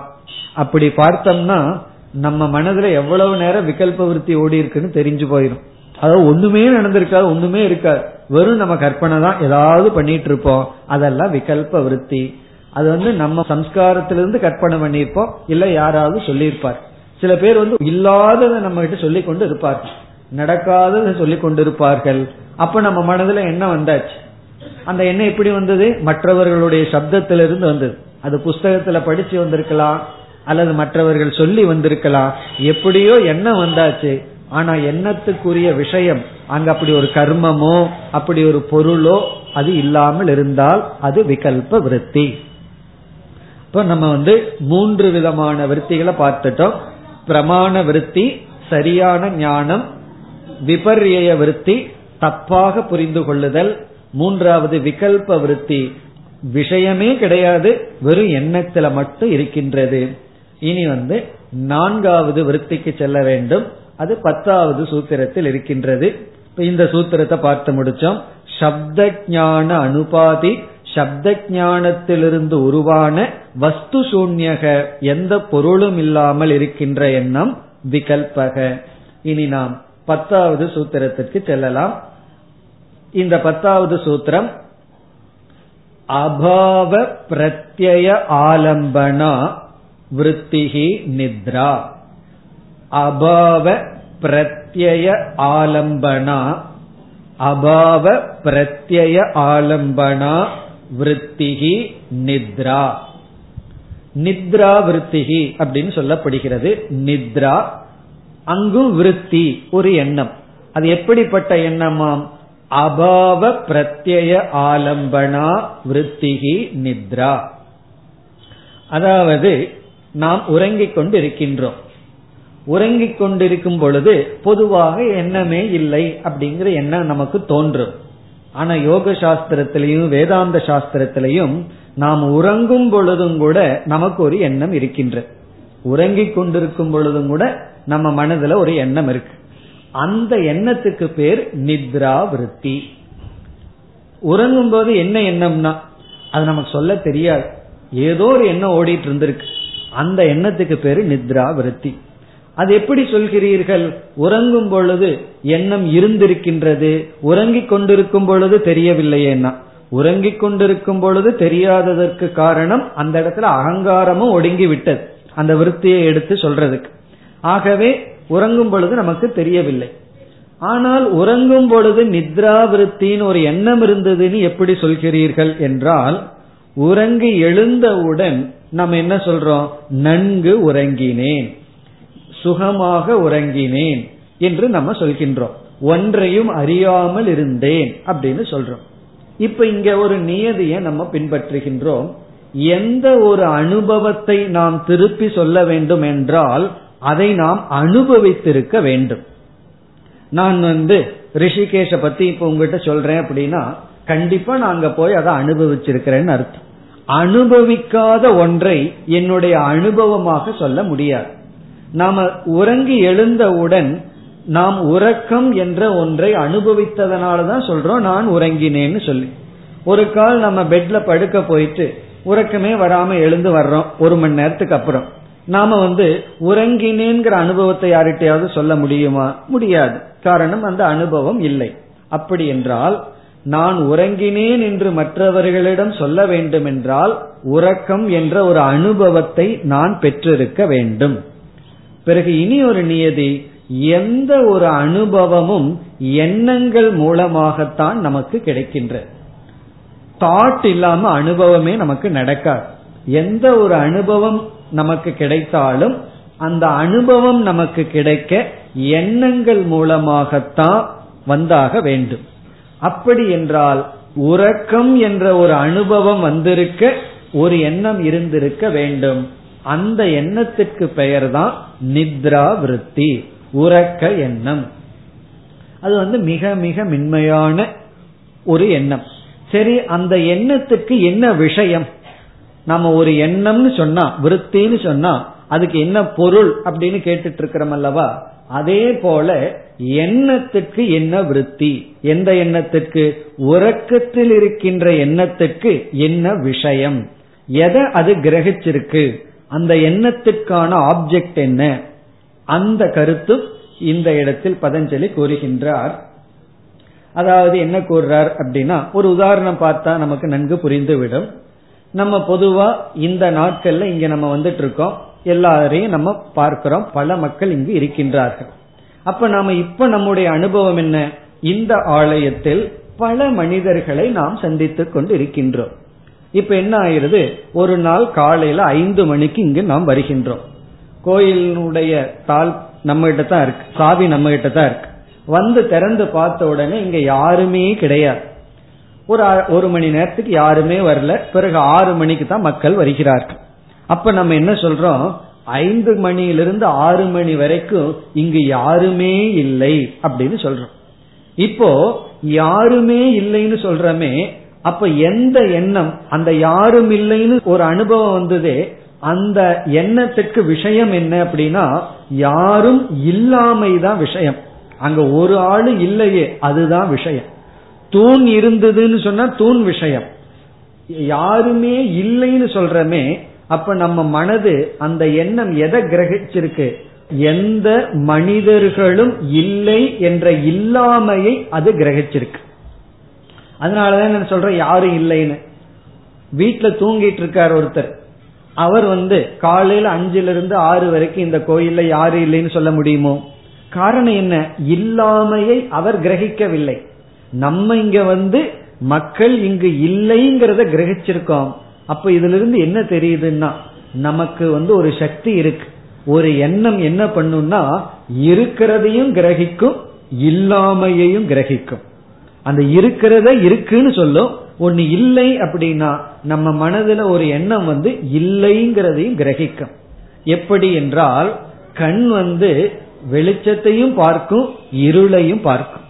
அப்படி பார்த்தோம்னா நம்ம மனதுல எவ்வளவு நேரம் விகல்ப விருத்தி ஓடி இருக்குன்னு தெரிஞ்சு போயிடும் அதாவது ஒண்ணுமே நடந்திருக்காது ஒண்ணுமே இருக்காது. வெறும் நம்ம கற்பனை தான் ஏதாவது பண்ணிட்டு இருப்போம். அதெல்லாம் விகல்ப விருத்தி. அது வந்து நம்ம சம்ஸ்காரத்திலிருந்து கற்பனை பண்ணியிருப்போம். இல்ல யாராவது சொல்லியிருப்பார். சில பேர் வந்து இல்லாததை நம்ம கிட்ட சொல்லி கொண்டு இருப்பார்கள். நடக்காததை சொல்லி கொண்டிருப்பார்கள் அப்ப நம்ம மனதுல என்ன வந்தாச்சு? அந்த எண்ணம் எப்படி வந்தது? மற்றவர்களுடைய சப்தத்திலிருந்து வந்தது. அது புஸ்தகத்துல படிச்சு வந்திருக்கலாம் அல்லது மற்றவர்கள் சொல்லி வந்திருக்கலாம். எப்படியோ எண்ணம் வந்தாச்சு. ஆனா எண்ணத்துக்குரிய விஷயம் அங்க அப்படி ஒரு கர்மமோ அப்படி ஒரு பொருளோ அது இல்லாமல் இருந்தால் அது விகல்ப விருத்தி. இப்ப நம்ம வந்து மூன்று விதமான விருத்திகளை பார்த்துட்டோம். பிரமாண விருத்தி சரியான ஞானம் விபர்ய விருத்தி தப்பாக புரிந்து கொள்ளுதல் மூன்றாவது விகல்ப விருத்தி. விஷயமே கிடையாது வெறும் எண்ணத்துல மட்டும் இருக்கின்றது. இனி வந்து நான்காவது விருத்திக்கு செல்ல வேண்டும். அது பத்தாவது சூத்திரத்தில் இருக்கின்றது. இந்த சூத்திரத்தை பார்த்து முடிச்சோம். சப்த ஞான அனுபாதி சப்த ஞானத்திலிருந்து உருவான வஸ்து சூன்யக எந்த பொருளும் இல்லாமல் இருக்கின்ற எண்ணம் விகல்பக. இனி நாம் பத்தாவது சூத்திரத்திற்கு செல்லலாம். இந்த பத்தாவது சூத்திரம் அபாவ பிரத்ய ஆலம்பனா விருத்திகி நித்ரா. அபாவ பிரத்யய ஆலம்பனா அபாவ பிரத்யய ஆலம்பனா விருத்திகி நித்ரா. நித்ரா விருத்திகி அப்படின்னு சொல்லப்படுகிறது. நித்ரா அங்கும் விருத்தி ஒரு எண்ணம். அது எப்படிப்பட்ட எண்ணமாம்? அபாவ பிரத்ய ஆலம்பனா விருத்திகி நித்ரா. அதாவது நாம் உறங்கிக் கொண்டு இருக்கின்றோம் உறங்கிக் கொண்டிருக்கும் பொழுது பொதுவாக எண்ணமே இல்லை அப்படிங்கிற எண்ணம் நமக்கு தோன்றும். ஆனா யோக சாஸ்திரத்திலையும் வேதாந்த சாஸ்திரத்திலையும் நாம் உறங்கும் பொழுதும் கூட நமக்கு ஒரு எண்ணம் இருக்கின்ற உறங்கிக் கொண்டிருக்கும் பொழுதும் கூட நம்ம மனதுல ஒரு எண்ணம் இருக்கு. அந்த எண்ணத்துக்கு பேர் நித்ரா விருத்தி உறங்கும் போது என்ன எண்ணம்னா அது நமக்கு சொல்ல தெரியாது. ஏதோ ஒரு எண்ணம் ஓடிட்டு இருந்திருக்கு. அந்த எண்ணத்துக்கு பேரு நித்ரா விருத்தி அது எப்படி சொல்கிறீர்கள்? உறங்கும் பொழுது எண்ணம் இருந்திருக்கின்றது. உறங்கிக் கொண்டிருக்கும் பொழுது தெரியவில்லையேன்னா. உறங்கிக் கொண்டிருக்கும் பொழுது தெரியாததற்கு காரணம் அந்த இடத்துல அகங்காரமும் ஒடுங்கி விட்டது. அந்த விருத்தியை எடுத்து சொல்றதுக்கு. ஆகவே உறங்கும் பொழுது நமக்கு தெரியவில்லை. ஆனால் உறங்கும் பொழுது நித்ராவிருத்தின்னு ஒரு எண்ணம் இருந்ததுன்னு எப்படி சொல்கிறீர்கள் என்றால் உறங்கி எழுந்தவுடன் நம்ம என்ன சொல்றோம்? நன்கு உறங்கினேன். சுகமாக உறங்கினேன் என்று நம்ம சொல்கின்றோம். ஒன்றையும் அறியாமல் இருந்தேன் அப்படின்னு சொல்றோம். இப்ப இங்க ஒரு நியதியை நம்ம பின்பற்றுகின்றோம். எந்த ஒரு அனுபவத்தை நாம் திருப்பி சொல்ல வேண்டும் என்றால் அதை நாம் அனுபவித்திருக்க வேண்டும். நான் வந்து ரிஷிகேஷ பத்தி இப்ப உங்ககிட்ட சொல்றேன் அப்படின்னா கண்டிப்பா நான் அங்க போய் அதை அனுபவிச்சிருக்கிறேன்னு அர்த்தம். அனுபவிக்காத ஒன்றை என்னுடைய அனுபவமாக சொல்ல முடியாது. நாம உறங்கி எழுந்தவுடன் நாம் உறக்கம் என்ற ஒன்றை அனுபவித்ததனாலதான் சொல்றோம் நான் உறங்கினேன்னு சொல்லி. ஒரு கால் நம்ம பெட்ல படுக்க போயிட்டு உறக்கமே வராம எழுந்து வர்றோம் ஒரு மணி நேரத்துக்கு அப்புறம். நாம வந்து உறங்கினேங்கிற அனுபவத்தை யார்கிட்டயாவது சொல்ல முடியுமா? முடியாது. காரணம் அந்த அனுபவம் இல்லை. அப்படி என்றால் நான் உறங்கினேன் என்று மற்றவர்களிடம் சொல்ல வேண்டும் என்றால் உறக்கம் என்ற ஒரு அனுபவத்தை நான் பெற்றிருக்க வேண்டும். பிறகு இனி ஒரு நியதி எந்த ஒரு அனுபவமும் எண்ணங்கள் மூலமாகத்தான் நமக்கு கிடைக்கின்ற. தாட் இல்லாம அனுபவமே நமக்கு நடக்காது. எந்த ஒரு அனுபவம் நமக்கு கிடைத்தாலும் அந்த அனுபவம் நமக்கு கிடைக்க எண்ணங்கள் மூலமாகத்தான் வந்தாக வேண்டும். அப்படி என்றால் உறக்கம் என்ற ஒரு அனுபவம் வந்திருக்க ஒரு எண்ணம் இருந்திருக்க வேண்டும். அந்த எண்ணத்திற்கு பெயர் தான் நித்ரா விருத்தி உறக்க எண்ணம். அது வந்து மிக மிக மென்மையான ஒரு எண்ணம். சரி அந்த எண்ணத்துக்கு என்ன விஷயம்? நம்ம ஒரு எண்ணம்னு சொன்னா விருத்தின்னு சொன்னா அதுக்கு என்ன பொருள் அப்படின்னு கேட்டுட்டு இருக்கிறோம் அல்லவா? அதே போல எண்ணத்துக்கு என்ன விருத்தி? எந்த எண்ணத்துக்கு? உறக்கத்தில் இருக்கின்ற எண்ணத்துக்கு என்ன விஷயம்? எதை அது கிரகிச்சிருக்கு? அந்த எண்ணத்துக்கான ஆப்ஜெக்ட் என்ன? அந்த கருத்து இந்த இடத்தில் பதஞ்சலி கூறுகின்றார். அதாவது என்ன கூறுறார் அப்படின்னா ஒரு உதாரணம் பார்த்தா நமக்கு நன்கு புரிந்துவிடும். நம்ம பொதுவா இந்த நாட்கள்ல இங்க நம்ம வந்துட்டு இருக்கோம் எல்லாரையும் நம்ம பார்க்கிறோம். பல மக்கள் இங்கு இருக்கின்றார்கள். அப்ப நாம இப்ப நம்முடைய அனுபவம் என்ன? இந்த ஆலயத்தில் பல மனிதர்களை நாம் சந்தித்துக் கொண்டு இருக்கின்றோம் இப்ப என்ன ஆயிருது ஒரு நாள் காலையில ஐந்து மணிக்கு இங்கு நாம் வருகின்றோம். கோயிலினுடைய தால் நம்ம கிட்ட தான் இருக்கு. சாவி நம்ம கிட்ட தான் இருக்கு. வந்து திறந்து பார்த்த உடனே இங்க யாருமே கிடையாது. ஒரு ஒரு மணி நேரத்துக்கு யாருமே வரல. பிறகு ஆறு மணிக்கு தான் மக்கள் வருகிறார்கள். அப்ப நம்ம என்ன சொல்றோம்? ஐந்து மணியிலிருந்து ஆறு மணி வரைக்கும் இங்கு யாருமே இல்லை அப்படின்னு சொல்றோம். இப்போ யாருமே இல்லைன்னு சொல்றமே அப்ப எந்த எண்ணம் அந்த யாரும் இல்லைன்னு ஒரு அனுபவம் வந்ததே அந்த எண்ணத்துக்கு விஷயம் என்ன அப்படின்னா யாரும் இல்லாமை தான் விஷயம். அங்க ஒரு ஆளு இல்லையே அதுதான் விஷயம். தூண் இருந்ததுன்னு சொன்னா தூண் விஷயம். யாருமே இல்லைன்னு சொல்றமே அப்ப நம்ம மனது அந்த எண்ணம் எதை கிரகிச்சிருக்கு? எந்த மனிதர்களும் இல்லை என்ற இல்லாமையை அது கிரகிச்சிருக்கு. அதனாலதான் நான் சொல்றேன் யாரும் இல்லைன்னு. வீட்டுல தூங்கிட்டு இருக்கார் ஒருத்தர். அவர் வந்து காலையில அஞ்சுல இருந்து ஆறு வரைக்கும் இந்த கோயில்ல யாரும் இல்லைன்னு சொல்ல முடியுமோ? காரணம் என்ன? இல்லாமையை அவர் கிரகிக்கவில்லை. நம்ம இங்க வந்து மக்கள் இங்கு இல்லைங்கிறத கிரகிச்சிருக்கோம். அப்ப இதுல இருந்து என்ன தெரியுதுன்னா நமக்கு வந்து ஒரு சக்தி இருக்கு. ஒரு எண்ணம் என்ன பண்ணும்னா இருக்கிறதையும் கிரகிக்கும் இல்லாமையையும் கிரகிக்கும். அந்த இருக்கிறத இருக்குன்னு சொல்லும். ஒன்னு இல்லை அப்படின்னா நம்ம மனதுல ஒரு எண்ணம் வந்து இல்லைங்கிறதையும் கிரகிக்கும். எப்படி என்றால் கண் வந்து வெளிச்சத்தையும் பார்க்கும் இருளையும் பார்க்கும்.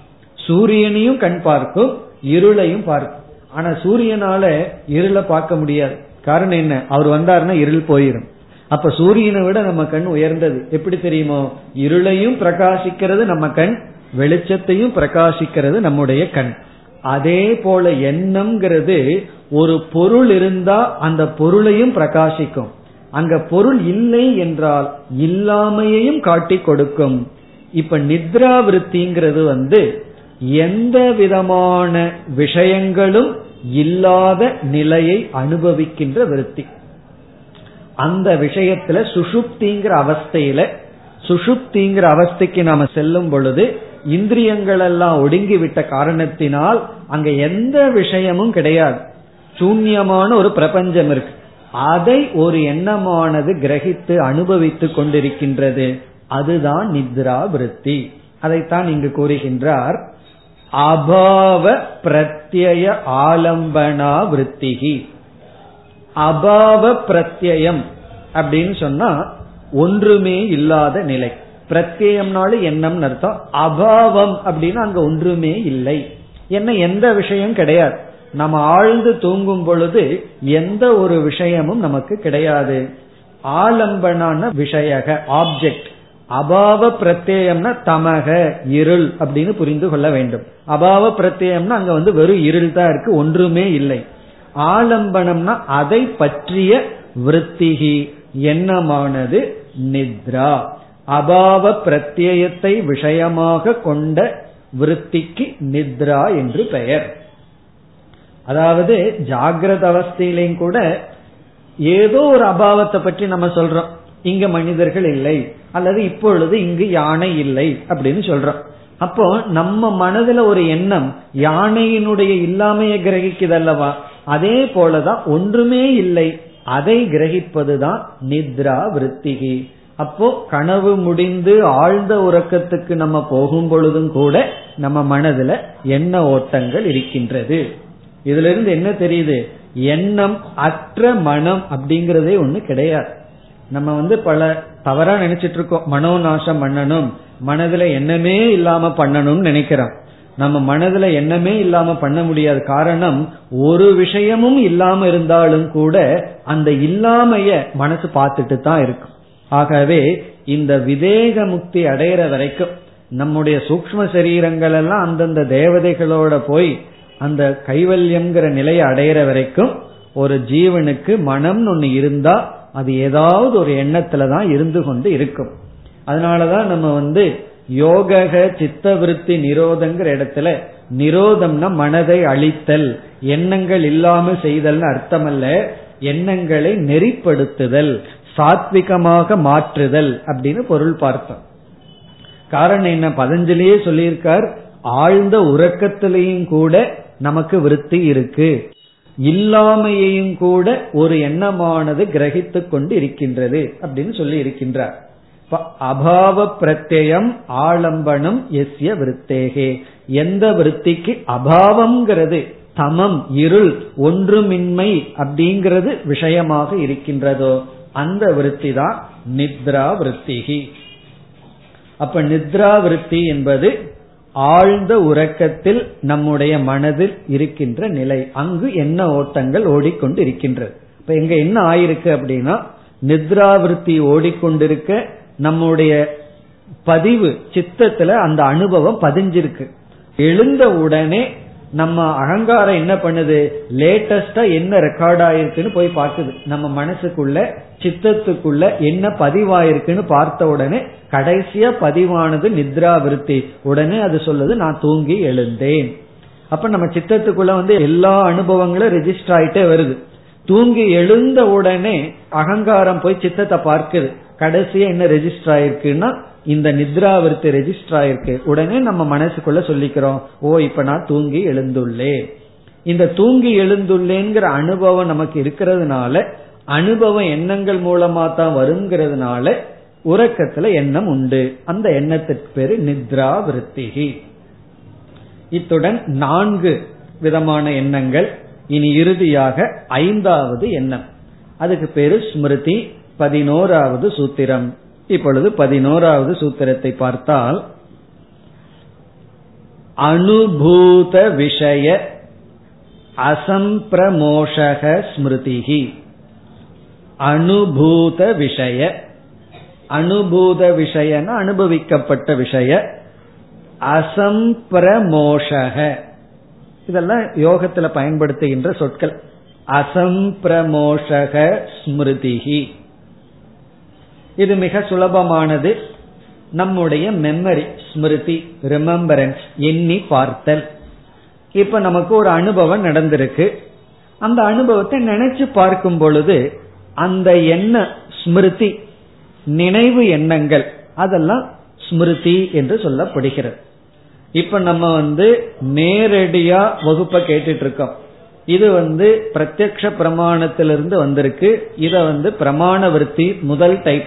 சூரியனையும் கண் பார்க்கும் இருளையும் பார்க்கும். ஆனா சூரியனால இருளை பார்க்க முடியாது. காரணம் என்ன? அவர் வந்தாருன்னா இருள் போயிடும் அப்ப சூரியனை விட நம்ம கண் உயர்ந்தது. எப்படி தெரியுமோ? இருளையும் பிரகாசிக்கிறது நம்ம கண் வெளிச்சத்தையும் பிரகாசிக்கிறது நம்முடைய கண். அதே போல எண்ணம்ங்கிறது ஒரு பொருள் இருந்தா அந்த பொருளையும் பிரகாசிக்கும். அங்க பொருள் இல்லை என்றால் இல்லாமையையும் காட்டி கொடுக்கும். இப்ப நித்ரா விருத்திங்கிறது வந்து எந்த விதமான விஷயங்களும் இல்லாத நிலையை அனுபவிக்கின்ற விருத்தி. அந்த விஷயத்துல சுஷுப்திங்கிற அவஸ்தையில சுஷுப்திங்கிற அவஸ்தைக்கு நாம செல்லும் பொழுது இந்திரியங்கள் எல்லாம் ஒடுங்கி விட்ட காரணத்தினால் அங்க எந்த விஷயமும் கிடையாது. சூன்யமான ஒரு பிரபஞ்சம் இருக்கு. அதை ஒரு எண்ணமானது கிரகித்து அனுபவித்து கொண்டிருக்கின்றது. அதுதான் நித்ரா விருத்தி. அதைத்தான் இங்கு கூறுகின்றார். அபாவ பிரத்யய ஆலம்பனா விற்த்திகி அபாவ பிரத்யம் அப்படின்னு சொன்னா ஒன்றுமே இல்லாத நிலை. பிரத்யம்னால எண்ணம் அர்த்தம். அபாவம் அப்படின்னு அங்க ஒன்றுமே இல்லை. என்ன எந்த விஷயம் கிடையாது. நம்ம ஆழ்ந்து தூங்கும் பொழுது எந்த ஒரு விஷயமும் நமக்கு கிடையாது. ஆலம்பனான விஷயக ஆப்ஜெக்ட் அபாவ பிரத்யம்னா தமக இருள் அப்படின்னு புரிந்து கொள்ள வேண்டும். அபாவ பிரத்யம்னா அங்க வந்து வெறும் இருள் தான் இருக்கு ஒன்றுமே இல்லை. ஆலம்பனம்னா அதை பற்றிய விற்த்திகி எண்ணமானது நித்ரா. அபாவ பிரத்யத்தை விஷயமாக கொண்ட விற்த்திக்கு நித்ரா என்று பெயர். அதாவது ஜாகிரத அவஸ்தையிலையும் கூட ஏதோ ஒரு அபாவத்தை பற்றி நம்ம சொல்றோம். இங்க மனிதர்கள் இல்லை. அல்லது இப்பொழுது இங்கு யானை இல்லை அப்படின்னு சொல்றோம். அப்போ நம்ம மனதுல ஒரு எண்ணம் யானையினுடைய இல்லாமையை கிரகிக்குதல்லவா? அதே போலதான் ஒன்றுமே இல்லை. அதை கிரகிப்பதுதான் நித்ரா விருத்திகி. அப்போ கனவு முடிந்து ஆழ்ந்த உறக்கத்துக்கு நம்ம போகும் பொழுதும் கூட நம்ம மனதுல எண்ண ஓட்டங்கள் இருக்கின்றது. இதுல இருந்து என்ன தெரியுது? எண்ணம் அற்ற மனம் அப்படிங்கறதே ஒண்ணு கிடையாது. நம்ம வந்து பல தவறா நினைச்சிட்டு இருக்கோம் மனோநாசம் பண்ணணும். மனதுல எண்ணமே இல்லாம பண்ணணும்னு நினைக்கிறோம். நம்ம மனதுல எண்ணமே இல்லாம பண்ண முடியாது காரணம் ஒரு விஷயமும் இல்லாம இருந்தாலும் கூட அந்த இல்லாமைய மனசு பார்த்துட்டு தான் இருக்கும். ஆகவே இந்த விதேக முக்தி அடையிற வரைக்கும் நம்முடைய சூக்ம சரீரங்கள் எல்லாம் அந்தந்த தேவதைகளோட போய் அந்த கைவல்யம்ங்கிற நிலையை அடையிற வரைக்கும் ஒரு ஜீவனுக்கு மனம் ஒன்னு இருந்தா அது ஏதாவது ஒரு எண்ணத்துல தான் இருந்து கொண்டு இருக்கும். அதனாலதான் நம்ம வந்து யோக சித்த விருத்தி நிரோதங்கிற இடத்துல நிரோதம்னா மனதை அழித்தல் எண்ணங்கள் இல்லாம செய்தல்னு அர்த்தம் அல்ல எண்ணங்களை நெறிப்படுத்துதல் சாத்விகமாக மாற்றுதல் அப்படின்னு பொருள் பார்த்தோம். காரணம் என்ன? பதஞ்சலியே சொல்லியிருக்கார் ஆழ்ந்த உறக்கத்திலையும் கூட நமக்கு விருத்தி இருக்கு. இல்லாமையையும் கூட ஒரு எண்ணமானது கிரகித்து கொண்டு இருக்கின்றது அப்படின்னு சொல்லி இருக்கின்றார். அபாவ பிரத்யம் ஆலம்பனம் எஸ்ய விருத்தேகே. எந்த விருத்திக்கு அபாவம்ங்கிறது தமம் இருள் ஒன்றுமின்மை அப்படிங்கிறது விஷயமாக இருக்கின்றதோ அந்த விருத்தி தான் நித்ரா விருத்திகி. அப்ப நித்ரா விருத்தி என்பது ஆழ்ந்த உறக்கத்தில் நம்முடைய மனதில் இருக்கின்ற நிலை அங்கு என்ன ஓட்டங்கள் ஓடிக்கொண்டு இருக்கின்றது இப்ப எங்க என்ன ஆயிருக்கு அப்படின்னா நித்ராவிருத்தி ஓடிக்கொண்டிருக்க நம்முடைய பதிவு சித்தத்துல அந்த அனுபவம் பதிஞ்சிருக்கு. எழுந்த உடனே நம்ம அகங்காரம் என்ன பண்ணுது? லேட்டஸ்டா என்ன ரெக்கார்ட் ஆயிருக்குன்னு போய் பார்க்குது. நம்ம மனசுக்குள்ள சித்தத்துக்குள்ள என்ன பதிவாயிருக்குன்னு பார்த்த உடனே கடைசியா பதிவானது நித்ரா விருத்தி உடனே அது சொல்லுது நான் தூங்கி எழுந்தேன். அப்ப நம்ம சித்தத்துக்குள்ள வந்து எல்லா அனுபவங்களும் ரெஜிஸ்டர் ஆயிட்டே வருது. தூங்கி எழுந்த உடனே அகங்காரம் போய் சித்தத்தை பார்க்குது. கடைசியா என்ன ரெஜிஸ்டர் ஆயிருக்குன்னா இந்த நித்ராவிருத்தி ரெஜிஸ்டர் ஆயிருக்கு. உடனே நம்ம மனசுக்குள்ள சொல்லிக்கிறோம் ஓ இப்ப நான் தூங்கி எழுந்துள்ளேன். இந்த தூங்கி எழுந்துள்ளேங்கிற அனுபவம் நமக்கு இருக்கிறதுனால அனுபவம் எண்ணங்கள் மூலமா தான் வருங்கிறதுனால உறக்கத்துல எண்ணம் உண்டு. அந்த எண்ணத்திற்கு பேரு நித்ரா விருத்திகி இத்துடன் நான்கு விதமான எண்ணங்கள் இனி இறுதியாக ஐந்தாவது எண்ணம். அதுக்கு பேரு ஸ்மிருதி பதினோராவது சூத்திரம். இப்பொழுது பதினோராவது சூத்திரத்தை பார்த்தால் அனுபூத விஷய அசம்பிரமோஷக ஸ்மிருதிகி அனுபூத விஷய அனுபூத விஷயன அனுபவிக்கப்பட்ட விஷய அசம்பிரமோஷக. இதெல்லாம் யோகத்துல பயன்படுத்துகின்ற சொற்கள். அசம்பிரமோஷக ஸ்மிருதிகி இது மிக சுலபமானது. நம்முடைய மெமரி ஸ்மிருதி ரிமெம்பரன்ஸ் எண்ணி பார்த்தல். இப்ப நமக்கு ஒரு அனுபவம் நடந்திருக்கு. அந்த அனுபவத்தை நினைச்சு பார்க்கும் பொழுது அந்த எண்ண ஸ்மிருதி நினைவு எண்ணங்கள் அதெல்லாம் ஸ்மிருதி என்று சொல்லப்படுகிறது. இப்ப நம்ம வந்து நேரடியா வகுப்பை கேட்டுட்டு இருக்கோம் இது வந்து பிரத்யக்ஷ பிரமாணத்திலிருந்து வந்திருக்கு. இத வந்து பிரமாண விருத்தி முதல் டைப்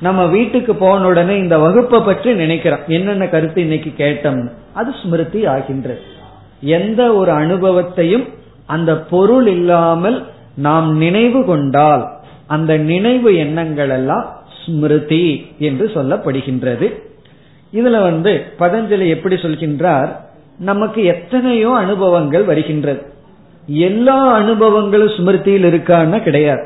நம்ம வீட்டுக்கு போன உடனே இந்த வகுப்பை பற்றி நினைக்கிறோம். என்னென்ன கருத்து இன்னைக்கு கேட்டோம்? அது ஸ்மிருதி ஆகின்றது எந்த ஒரு அனுபவத்தையும் அந்த பொருள் இல்லாமல் நாம் நினைவு கொண்டால் அந்த நினைவு எண்ணங்கள் எல்லாம் ஸ்மிருதி என்று சொல்லப்படுகின்றது. இதுல வந்து பதஞ்சலி எப்படி சொல்கின்றார்? நமக்கு எத்தனையோ அனுபவங்கள் வருகின்றது. எல்லா அனுபவங்களும் ஸ்மிருதியில் இருக்கான்னு கிடையாது.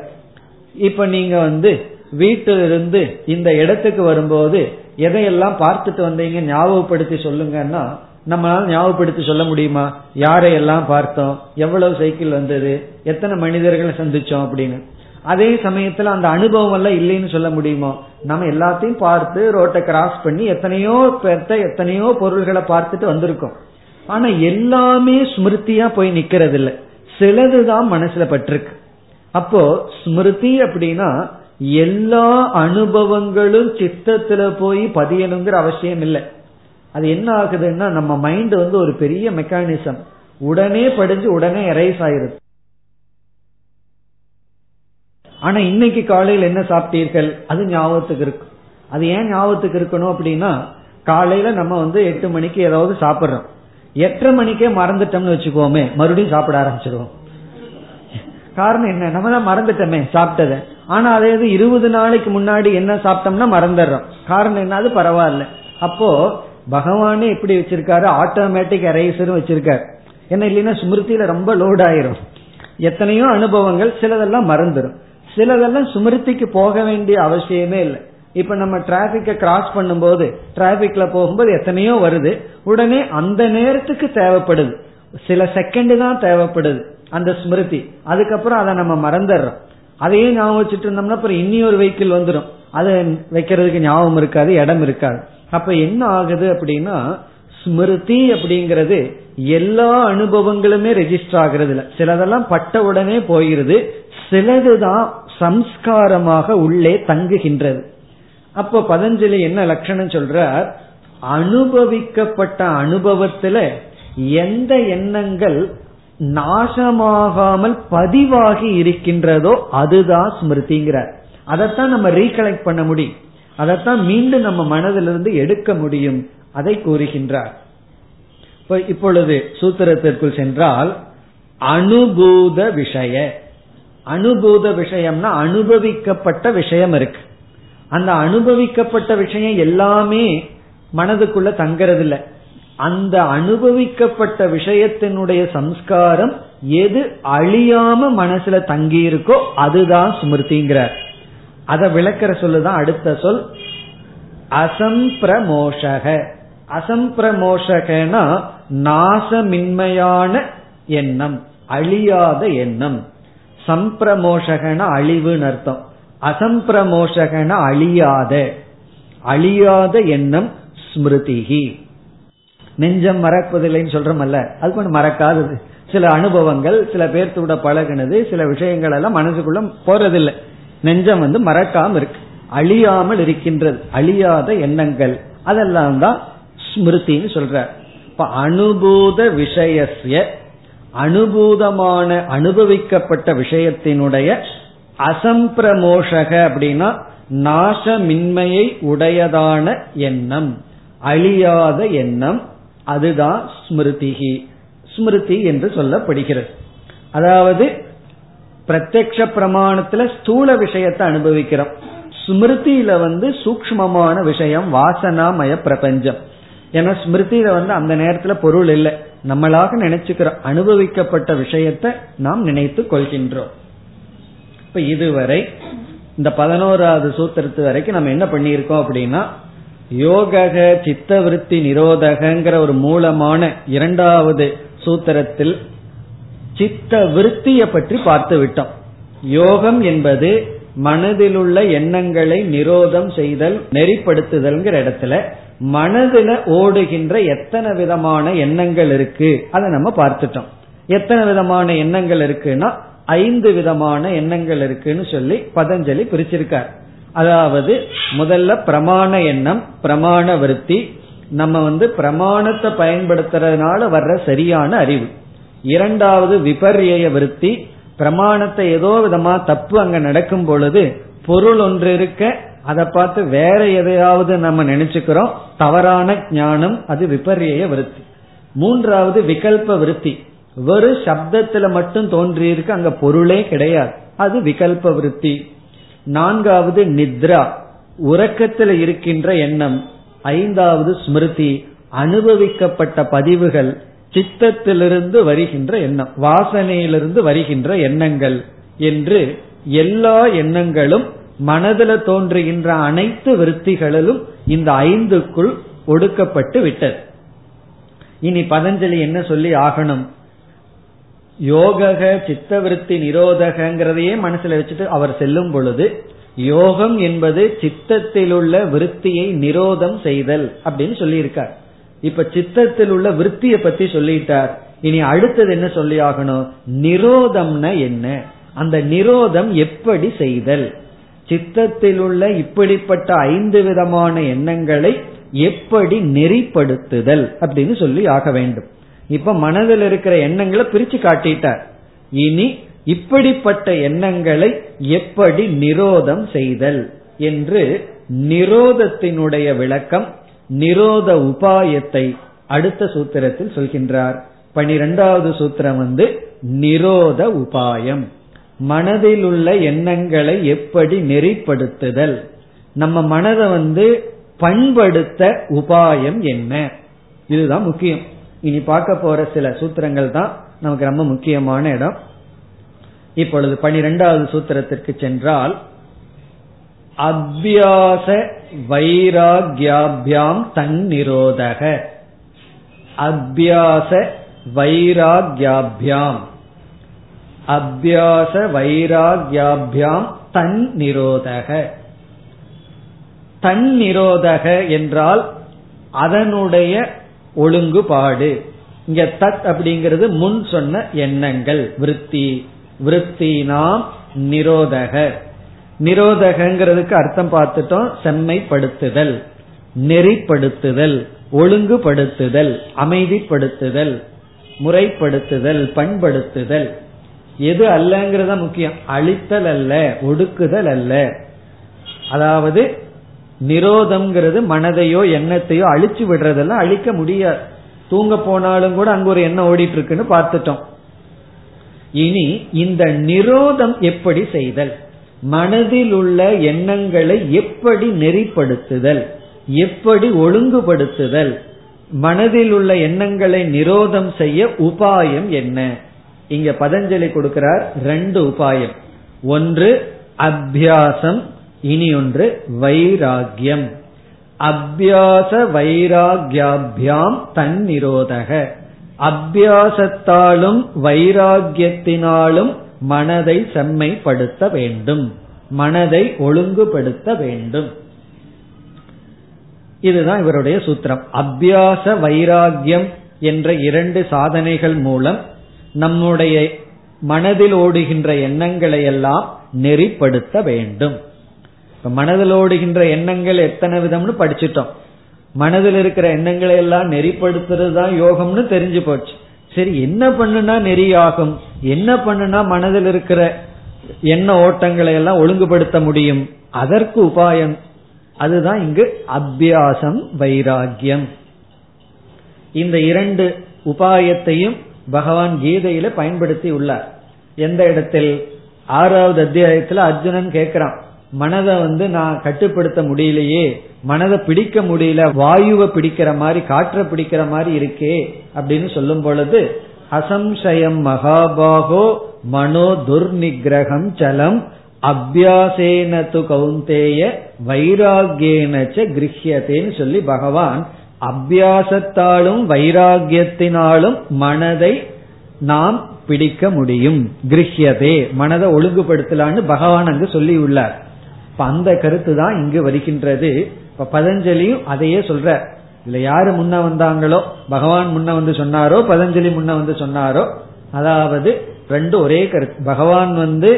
இப்ப நீங்க வந்து வீட்டிலிருந்து இந்த இடத்துக்கு வரும்போது எதையெல்லாம் பார்த்துட்டு வந்தீங்க ஞாபகப்படுத்தி சொல்லுங்கன்னா நம்மளால ஞாபகப்படுத்தி சொல்ல முடியுமா? யாரையெல்லாம் பார்த்தோம்? எவ்வளவு சைக்கிள் வந்தது? எத்தனை மனிதர்களை சந்திச்சோம் அப்படின்னு. அதே சமயத்துல அந்த அனுபவம் எல்லாம் இல்லைன்னு சொல்ல முடியுமோ? நம்ம எல்லாத்தையும் பார்த்து ரோட்டை கிராஸ் பண்ணி எத்தனையோ பேர்த்த எத்தனையோ பொருள்களை பார்த்துட்டு வந்திருக்கோம். ஆனா எல்லாமே ஸ்மிருதியா போய் நிக்கிறது இல்ல சிலதுதான் மனசுல பட்டிருக்கு. அப்போ ஸ்மிருதி அப்படின்னா எல்லா அனுபவங்களும் சித்தத்துல போய் பதியணுங்கிற அவசியம் இல்லை. அது என்ன ஆகுதுன்னா நம்ம மைண்ட் வந்து ஒரு பெரிய மெக்கானிசம் உடனே படிஞ்சு உடனே எரைஸ் ஆயிருது ஆனா இன்னைக்கு காலையில் என்ன சாப்பிட்டீர்கள்? அது ஞாபகத்துக்கு இருக்கும். அது ஏன் ஞாபகத்துக்கு இருக்கணும் அப்படின்னா காலையில நம்ம வந்து எட்டு மணிக்கு ஏதாவது சாப்பிடுறோம். எட்டரை மணிக்கே மறந்துட்டோம்னு வச்சுக்கோமே மறுபடியும் சாப்பிட ஆரம்பிச்சிருவோம். காரணம் என்ன? நம்ம தான் மறந்துட்டோமே சாப்பிட்டத. ஆனா அதே இது இருபது நாளைக்கு முன்னாடி என்ன சாப்பிட்டோம்னா மறந்துடுறோம். காரணம் என்ன? அது பரவாயில்ல. அப்போ பகவானே எப்படி வச்சிருக்காரு? ஆட்டோமேட்டிக் எரைசரும் வச்சிருக்காரு. என்ன இல்லைன்னா ஸ்மிருதியில ரொம்ப லோட் ஆயிரும். எத்தனையோ அனுபவங்கள் சிலதெல்லாம் மறந்துடும் சிலதெல்லாம் சுமிருத்திக்கு போக வேண்டிய அவசியமே இல்லை. இப்ப நம்ம டிராபிக்க கிராஸ் பண்ணும்போது டிராபிக்ல போகும்போது எத்தனையோ வருது. உடனே அந்த நேரத்துக்கு தேவைப்படுது. சில செகண்ட் தான் தேவைப்படுது அந்த ஸ்மிருதி அதுக்கப்புறம் அதை நம்ம மறந்துடுறோம். அதையே ஞாபகம் வச்சுட்டு இருந்தோம்னா அப்புறம் இனி ஒரு வெஹிக்கிள் வந்துடும் அதை வைக்கிறதுக்கு ஞாபகம் இருக்காது இடம் இருக்காது. அப்ப என்ன ஆகுது அப்படின்னா ஸ்மிருதி அப்படிங்கிறது எல்லா அனுபவங்களுமே ரெஜிஸ்டர் ஆகுறது சிலதெல்லாம் பட்ட உடனே போயிருது. சிலதுதான் சம்ஸ்காரமாக உள்ளே தங்குகின்றது. அப்போ பதஞ்சலி என்ன லட்சணம் சொல்றார்? அனுபவிக்கப்பட்ட அனுபவத்துல எந்த எண்ணங்கள் நாசமாகாமல் பதிவாகி இருக்கின்றதோ அதுதான் ஸ்மிருதிங்கிறார். அதைத்தான் நம்ம ரீகலெக்ட் பண்ண முடியும். அதைத்தான் மீண்டும் நம்ம மனதிலிருந்து எடுக்க முடியும். அதை கூறுகின்றார். இப்பொழுது சூத்திரத்திற்குள் சென்றால் அனுபூத விஷய. அனுபூத விஷயம்னா அனுபவிக்கப்பட்ட விஷயம் இருக்கு. அந்த அனுபவிக்கப்பட்ட விஷயம் எல்லாமே மனதுக்குள்ள தங்கறது அந்த அனுபவிக்கப்பட்ட விஷயத்தினுடைய சம்ஸ்காரம் எது அழியாம மனசுல தங்கி இருக்கோ அதுதான் ஸ்மிருதிங்கிறார். அதை விளக்கிற சொல்லுதான் அடுத்த சொல். அசம்பிரமோஷக. அசம்பிரமோஷகனா நாசமின்மையான எண்ணம் அழியாத எண்ணம். சம்பிரமோஷகன அழிவுன்னு அர்த்தம். அசம்பிரமோஷகன அழியாத. அழியாத எண்ணம் ஸ்மிருதிகி நெஞ்சம் மறப்பதில்லைன்னு சொல்றோமல்ல? அது கொஞ்சம் மறக்காதது. சில அனுபவங்கள் சில பேர்த்தோட பழகினது சில விஷயங்கள் எல்லாம் மனசுக்குள்ள போறதில்லை. நெஞ்சம் வந்து மறக்காம இருக்கு. அழியாமல் இருக்கின்றது. அழியாத எண்ணங்கள். அதெல்லாம் தான் ஸ்மிருதின்னு சொல்ற இப்ப அனுபூத விஷயசிய அனுபூதமான அனுபவிக்கப்பட்ட விஷயத்தினுடைய அசம்பிரமோஷக அப்படின்னா நாசமின்மையை உடையதான எண்ணம். அழியாத எண்ணம் அதுதான் ஸ்மிருதிகி ஸ்மிருதி என்று சொல்லப்படுகிறது. அதாவது பிரத்யக்ஷ பிரமாணத்துல ஸ்தூல விஷயத்தை அனுபவிக்கிறோம். ஸ்மிருதியில வந்து சூக்மமான விஷயம் வாசனாமய பிரபஞ்சம். ஏன்னா ஸ்மிருதியில வந்து அந்த நேரத்துல பொருள் இல்லை. நம்மளாக நினைச்சுக்கிறோம் அனுபவிக்கப்பட்ட விஷயத்தை நாம் நினைத்து கொள்கின்றோம். இப்ப இதுவரை இந்த பதினோராவது சூத்திரத்து வரைக்கும் நம்ம என்ன பண்ணியிருக்கோம் அப்படின்னா யோகக சித்தவிருத்தி நிரோதகங்கிற ஒரு மூலமான இரண்டாவது சூத்திரத்தில் சித்த விருத்தியை பற்றி பார்த்து விட்டோம். யோகம் என்பது மனதிலுள்ள எண்ணங்களை நிரோதம் செய்தல் நெறிப்படுத்துதல்ங்கிற இடத்துல மனதில ஓடுகின்ற எத்தனை விதமான எண்ணங்கள் இருக்கு அதை நம்ம பார்த்துட்டோம். எத்தனை விதமான எண்ணங்கள் இருக்குன்னா ஐந்து விதமான எண்ணங்கள் இருக்குன்னு சொல்லி பதஞ்சலி பிரிச்சிருக்கார். அதாவது முதல்ல பிரமாண எண்ணம் பிரமாண விருத்தி. நம்ம வந்து பிரமாணத்தை பயன்படுத்துறதுனால வர்ற சரியான அறிவு. இரண்டாவது விபர்ய விருத்தி. பிரமாணத்தை ஏதோ விதமா தப்பு அங்க நடக்கும் பொழுது பொருள் ஒன்று இருக்க அதை பார்த்து வேற எதையாவது நம்ம நினைச்சுக்கிறோம். தவறான ஞானம் அது விபர்ய விருத்தி. மூன்றாவது விகல்ப விருத்தி. வெறும் சப்தத்துல மட்டும் தோன்றியிருக்கு அங்க பொருளே கிடையாது. அது விகல்ப விருத்தி. நான்காவது நித்ரா உறக்கத்தில் இருக்கின்ற எண்ணம். ஐந்தாவது ஸ்மிருதி அனுபவிக்கப்பட்ட பதிவுகள் சித்தத்திலிருந்து வருகின்ற எண்ணம் வாசனையிலிருந்து வருகின்ற எண்ணங்கள் என்று எல்லா எண்ணங்களும் மனதில் தோன்றுகின்ற அனைத்து விருத்திகளிலும் இந்த ஐந்துக்குள் ஒடுக்கப்பட்டு விட்டது. இனி பதஞ்சலி என்ன சொல்லி ஆகணும்? யோகக சித்தவிருத்தி நிரோதகங்கிறதையே மனசுல வச்சுட்டு அவர் செல்லும் பொழுது யோகம் என்பது சித்தத்தில் உள்ள விருத்தியை நிரோதம் செய்தல் அப்படின்னு சொல்லியிருக்கார். இப்ப சித்தத்தில் உள்ள விருத்தியை பத்தி சொல்லிட்டார். இனி அடுத்தது என்ன சொல்லி ஆகணும்? நிரோதம்னா என்ன? அந்த நிரோதம் எப்படி செய்தல்? சித்தத்தில் உள்ள இப்படிப்பட்ட ஐந்து விதமான எண்ணங்களை எப்படி நெறிப்படுத்துதல் அப்படின்னு சொல்லி ஆக வேண்டும். இப்ப மனதில் இருக்கிற எண்ணங்களை பிரிச்சு காட்டிட்டார் இனி இப்படிப்பட்ட எண்ணங்களை எப்படி நிரோதம் செய்தல் என்று நிரோதத்தினுடைய விளக்கம் நிரோத உபாயத்தை அடுத்த சூத்திரத்தில் சொல்கின்றார். பனிரெண்டாவது சூத்திரம் வந்து நிரோத உபாயம். மனதில் உள்ள எண்ணங்களை எப்படி நெறிப்படுத்துதல். நம்ம மனதை வந்து பண்படுத்த உபாயம் என்ன? இதுதான் முக்கியம். இனி பார்க்க போற சில சூத்திரங்கள் தான் நமக்கு ரொம்ப முக்கியமான இடம். இப்பொழுது பனிரெண்டாவது சூத்திரத்திற்கு சென்றால் அபியாச வைராகியாபியாம் தன்னிரோதக. அபியாச வைராகியாபியாம். அபியாச வைராகியாபியாம் தன் நிரோதக தன் நிரோதக என்றால் அதனுடைய ஒழுங்குபாடு. இங்க தத் அப்படிங்கிறது முன் சொன்ன எண்ணங்கள். விருத்தி. விருத்தி நாம் நிரோதக. நிரோதகங்கிறதுக்கு அர்த்தம் பார்த்துட்டோம். செம்மைப்படுத்துதல். நெறிப்படுத்துதல். ஒழுங்குபடுத்துதல். அமைதிப்படுத்துதல். முறைப்படுத்துதல். பண்படுத்துதல். எது அல்லங்கிறத முக்கியம். அழித்தல் அல்ல. ஒடுக்குதல் அல்ல. அதாவது நிரோதம்ங்கிறது மனதையோ எண்ணத்தையோ அழிச்சு விடுறதெல்லாம் அழிக்க முடியாது. தூங்க போனாலும் கூட அங்க ஒரு எண்ணம் ஓடிட்டு இருக்குன்னு பார்த்துட்டோம். இனி இந்த நிரோதம் எப்படி செய்தல்? மனதில் உள்ள எண்ணங்களை எப்படி நெறிப்படுத்துதல்? எப்படி ஒழுங்குபடுத்துதல்? மனதில் உள்ள எண்ணங்களை நிரோதம் செய்ய உபாயம் என்ன? இங்க பதஞ்சலி கொடுக்கிறார் ரெண்டு உபாயம். ஒன்று அபியாசம். இனி ஒன்று வைராகியம் அபியாச வைராகியாபியாம் தன்னிரோதக. அபியாசத்தாலும் வைராகியத்தினாலும் மனதை செம்மைப்படுத்த வேண்டும். மனதை ஒழுங்குபடுத்த வேண்டும். இதுதான் இவருடைய சூத்திரம். அபியாச வைராகியம் என்ற இரண்டு சாதனைகள் மூலம் நம்முடைய மனதில் ஓடுகின்ற எண்ணங்களை எல்லாம் நெறிப்படுத்த வேண்டும். மனதில் ஓடுகின்ற எண்ணங்கள் எத்தனை விதம்னு படிச்சுட்டோம். மனதில் இருக்கிற எண்ணங்களை எல்லாம் நெறிப்படுத்துறது தான் யோகம்னு தெரிஞ்சு போச்சு. சரி என்ன பண்ணுனா நெறியாகும்? என்ன பண்ணுனா மனதில் இருக்கிற எண்ண ஓட்டங்களை எல்லாம் ஒழுங்குபடுத்த முடியும்? அதற்கு உபாயம். அதுதான் இங்கு அபியாசம் வைராகியம் இந்த இரண்டு உபாயத்தையும் பகவான் கீதையில பயன்படுத்தி உள்ளார். எந்த இடத்தில்? ஆறாவது அத்தியாயத்துல அர்ஜுனன் கேட்கிறான். மனதை வந்து நான் கட்டுப்படுத்த முடியலையே மனதை பிடிக்க முடியல வாயுவை பிடிக்கிற மாதிரி காற்றை பிடிக்கிற மாதிரி இருக்கே அப்படின்னு சொல்லும் பொழுது அசம்சயம் மகாபாகோ மனோ துர்நிகிரகம் சலம் அபியாசேன து கௌந்தேய வைராகியேனச்ச கிரகியத்தேன்னு சொல்லி பகவான் அபியாசத்தாலும் வைராகியத்தினாலும் மனதை நாம் பிடிக்க முடியும். கிரகியதே மனதை ஒழுங்குபடுத்தலான்னு பகவான் அங்கு சொல்லி உள்ளார் இப்ப அந்த கருத்து தான் இங்கு வருகின்றது. இப்ப பதஞ்சலியும் அதையே சொல்ற. இதுல யாரு முன்ன வந்தாங்களோ பகவான் முன்ன வந்து சொன்னாரோ பதஞ்சலி முன்ன வந்து சொன்னாரோ அதாவது ரெண்டு ஒரே கருத்து. பகவான் வந்து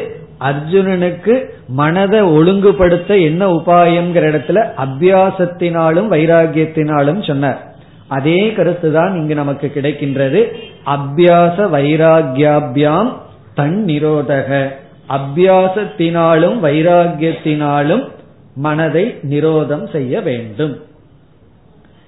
அர்ஜுனனுக்கு மனதை ஒழுங்குபடுத்த என்ன உபாயம்ங்கிற இடத்துல அபியாசத்தினாலும் வைராகியத்தினாலும் சொன்னார். அதே கருத்து தான் இங்கு நமக்கு கிடைக்கின்றது. அபியாச வைராகியாபியாம் தன் நிரோதக அபியாசத்தினாலும் வைராகியத்தினாலும் மனதை நிரோதம் செய்ய வேண்டும்.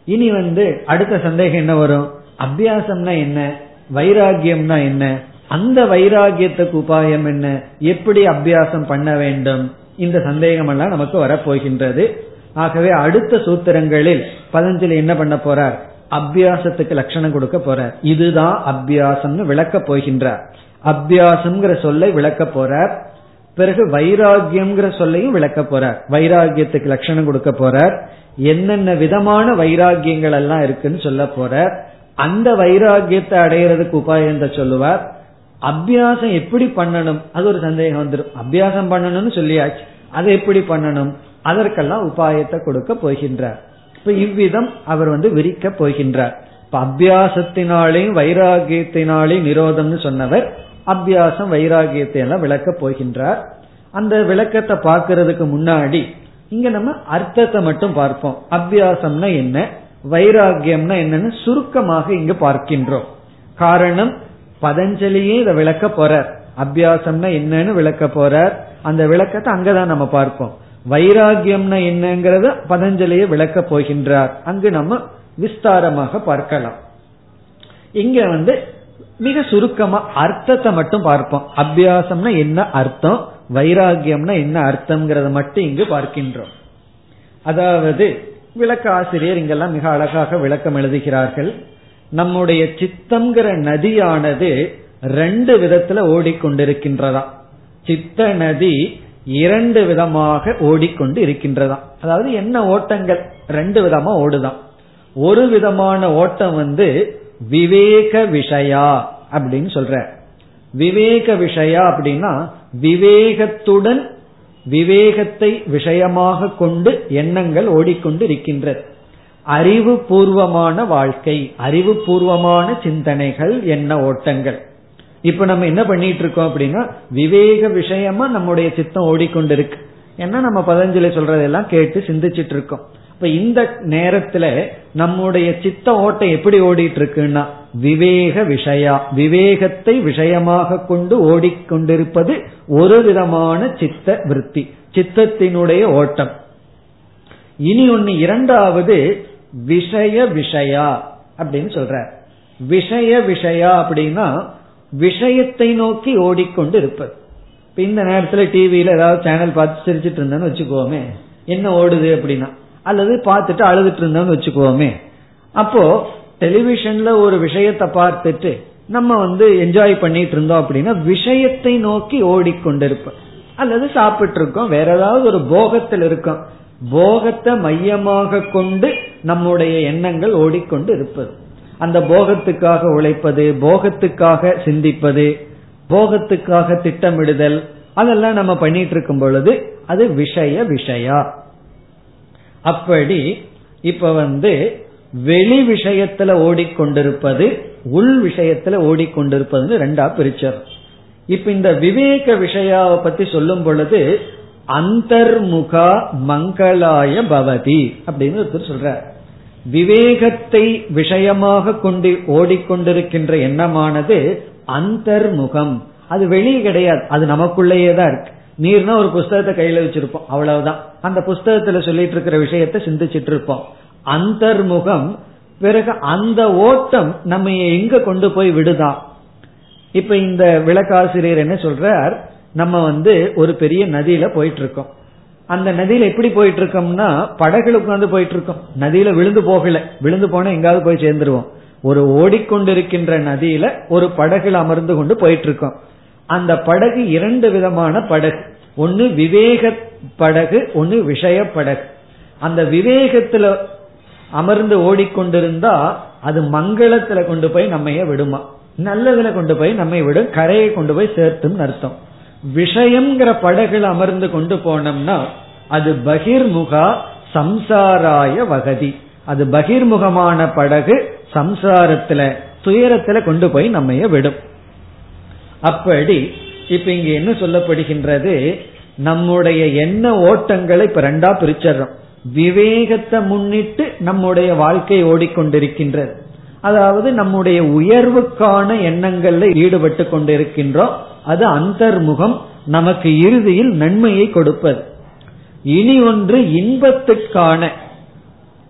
இனி வந்து அடுத்த சந்தேகம் என்ன வரும்? அபியாசம்னா என்ன? வைராகியம்னா என்ன? அந்த வைராகியத்துக்கு உபாயம் என்ன? எப்படி அபியாசம் பண்ண வேண்டும்? இந்த சந்தேகம் எல்லாம் நமக்கு வரப்போகின்றது. ஆகவே அடுத்த சூத்திரங்களில் பதஞ்சலி என்ன பண்ண போறார்? அபியாசத்துக்கு லட்சணம் கொடுக்க போறார். இதுதான் அபியாசம்னு விளக்க போகின்றார். அபியாசம்ங்கிற சொல்லை விளக்க போறார். பிறகு வைராகியம்ங்கிற சொல்லையும் விளக்க போறார். வைராகியத்துக்கு லட்சணம் கொடுக்க போறார். என்னென்ன விதமான வைராகியங்கள் எல்லாம் இருக்குன்னு சொல்ல போறார். அந்த வைராகியத்தை அடையிறதுக்கு உபாயத்தை சொல்லுவார். அபியாசம் எப்படி பண்ணணும்? அது ஒரு சந்தேகம் வந்துடும் அபியாசம் பண்ணணும்னு சொல்லியாச்சு. அதை எப்படி பண்ணணும்? அதற்கெல்லாம் உபாயத்தை கொடுக்க போகின்றார். இப்ப இவ்விதம் அவர் வந்து விரிக்க போகின்றார். இப்ப அபியாசத்தினாலேயும் வைராகியத்தினாலேயும் நிரோதம்னு சொன்னவர் அபியாசம் வைராகியத்தை எல்லாம் விளக்க போகின்றார். அந்த விளக்கத்தை பார்க்கறதுக்கு முன்னாடி இங்க நம்ம அர்த்தத்தை மட்டும் பார்ப்போம். அபியாசம்னா என்ன? வைராகியம்னா என்னன்னு சுருக்கமாக இங்கு பார்க்கின்றோம். காரணம் பதஞ்சலியே இதை விளக்க போறார். அபியாசம்னா என்னன்னு விளக்க போறார். அந்த விளக்கத்தை அங்கதான் நம்ம பார்ப்போம். வைராகியம்னா என்னங்கறத பதஞ்சலியை விளக்க போகின்றார். அங்கு நம்ம விஸ்தாரமாக பார்க்கலாம். இங்க வந்து மிக சுருக்கமா அர்த்தத்தை மட்டும் பார்ப்போம். அபியாசம்னா என்ன அர்த்தம்? வைராகியம்னா என்ன அர்த்தம்ங்கிறத மட்டும் இங்கு பார்க்கின்றோம். அதாவது விளக்க ஆசிரியர் இங்கெல்லாம் மிக அழகாக விளக்கம் எழுதுகிறார்கள். நம்முடைய சித்தம்ங்கிற நதியானது ரெண்டு விதத்துல ஓடிக்கொண்டிருக்கின்றதா? சித்த நதி இரண்டு விதமாக ஓடிக்கொண்டு இருக்கின்றதா அதாவது என்ன ஓட்டங்கள்? ரெண்டு விதமா ஓடுதான். ஒரு விதமான ஓட்டம் வந்து விவேக விஷயா அப்படின்னு சொல்ற. விவேக விஷயா அப்படின்னா விவேகத்துடன் விவேகத்தை விஷயமாக கொண்டு எண்ணங்கள் ஓடிக்கொண்டு இருக்கின்றது. அறிவு பூர்வமான வாழ்க்கை அறிவு பூர்வமான சிந்தனைகள் எண்ண ஓட்டங்கள். இப்ப நம்ம என்ன பண்ணிட்டு இருக்கோம் அப்படின்னா விவேக விஷயமா நம்முடைய சித்தம் ஓடிக்கொண்டிருக்கு. ஏன்னா நம்ம பதஞ்சலி சொல்றதெல்லாம் கேட்டு சிந்திச்சிட்டு இருக்கோம். இப்ப இந்த நேரத்துல நம்முடைய சித்த ஓட்டம் எப்படி ஓடிட்டு இருக்குன்னா விவேக விஷயா விவேகத்தை விஷயமாக கொண்டு ஓடிக்கொண்டிருப்பது ஒரு விதமான சித்த விற்பி சித்தத்தினுடைய ஓட்டம். இனி ஒன்னு இரண்டாவது விஷய விஷயா அப்படின்னு சொல்ற விஷய விஷயா அப்படின்னா விஷயத்தை நோக்கி ஓடிக்கொண்டு இருப்பது இந்த நேரத்துல டிவியில ஏதாவது சேனல் பார்த்து சிரிச்சிட்டு இருந்தேன்னு வச்சுக்கோமே என்ன ஓடுது அப்படின்னா அல்லது பார்த்துட்டு அழுதுட்டு இருந்தோம்னு வச்சுக்கோமே அப்போ டெலிவிஷன்ல ஒரு விஷயத்தை பார்த்துட்டு நம்ம வந்து என்ஜாய் பண்ணிட்டு இருந்தோம் அப்படின்னா விஷயத்தை நோக்கி ஓடிக்கொண்டிருப்போம். அல்லது சாப்பிட்டு இருக்கோம் வேற ஏதாவது ஒரு போகத்தில் இருக்கோம். போகத்தை மையமாக கொண்டு நம்முடைய எண்ணங்கள் ஓடிக்கொண்டு இருப்பது. அந்த போகத்துக்காக உழைப்பது போகத்துக்காக சிந்திப்பது போகத்துக்காக திட்டமிடுதல் அதெல்லாம் நம்ம பண்ணிட்டு இருக்கும் பொழுது அது விஷய விஷயா. அப்படி இப்ப வந்து வெளி விஷயத்துல ஓடிக்கொண்டிருப்பது உள் விஷயத்துல ஓடிக்கொண்டிருப்பதுன்னு ரெண்டா பிரிச்சர் இப்ப இந்த விவேக விஷயாவை பத்தி சொல்லும் பொழுது அந்தர்முகா மங்களாய பவதி அப்படின்னு ஒருத்தர் சொல்ற விவேகத்தை விஷயமாக கொண்டு ஓடிக்கொண்டிருக்கின்ற எண்ணமானது அந்தர்முகம். அது வெளியே கிடையாது. அது நமக்குள்ளேயே தான் இருக்கு. நீர்னா ஒரு புஸ்தகத்தை கையில வச்சிருப்போம். அவ்வளவுதான். அந்த புஸ்தகத்துல சொல்லிட்டு இருக்கிற விஷயத்த சிந்திச்சிட்டு இருப்போம். அந்தர்முகம் பிறகு அந்த ஓட்டம் நம்ம எங்க கொண்டு போய் விடுதா? இப்ப இந்த விளக்காசிரியர் என்ன சொல்றார்? நம்ம வந்து ஒரு பெரிய நதியில போயிட்டு இருக்கோம் அந்த நதியில எப்படி போயிட்டு இருக்கோம்னா படகுல உட்காந்து போயிட்டு இருக்கோம் நதியில விழுந்து போகல. விழுந்து போனா எங்காவது போய் சேர்ந்துருவோம். ஒரு ஓடிக்கொண்டிருக்கின்ற நதியில ஒரு படகுல அமர்ந்து கொண்டு போயிட்டு இருக்கோம் அந்த படகு இரண்டு விதமான படகு. ஒன்னு விவேக படகு ஒன்னு விஷய படகு. அந்த விவேகத்துல அமர்ந்து ஓடிக்கொண்டிருந்தா அது மங்களத்துல கொண்டு போய் நம்மைய விடுமா. நல்லதுல கொண்டு போய் நம்மை விடும் கரையை கொண்டு போய் சேர்த்தும் அர்த்தம். விஷயம்ங்கிற படகுல அமர்ந்து கொண்டு போனோம்னா அது பகிர்முகா சம்சாராய வகதி. அது பகிர்முகமான படகு சம்சாரத்துல துயரத்துல கொண்டு போய் நம்மைய விடும். அப்படி இப்ப இங்க என்ன சொல்லப்படுகின்றது? நம்முடைய எண்ண ஓட்டங்களை இப்ப ரெண்டா பிரிச்சர்றோம் விவேகத்தை முன்னிட்டு நம்முடைய வாழ்க்கை ஓடிக்கொண்டிருக்கின்றது. அதாவது நம்முடைய உயர்வுக்கான எண்ணங்கள்ல ஈடுபட்டு கொண்டிருக்கின்றோம். அது அந்தர்முகம் நமக்கு இறுதியில் நன்மையை கொடுப்பது. இனி ஒன்று இன்பத்துக்கான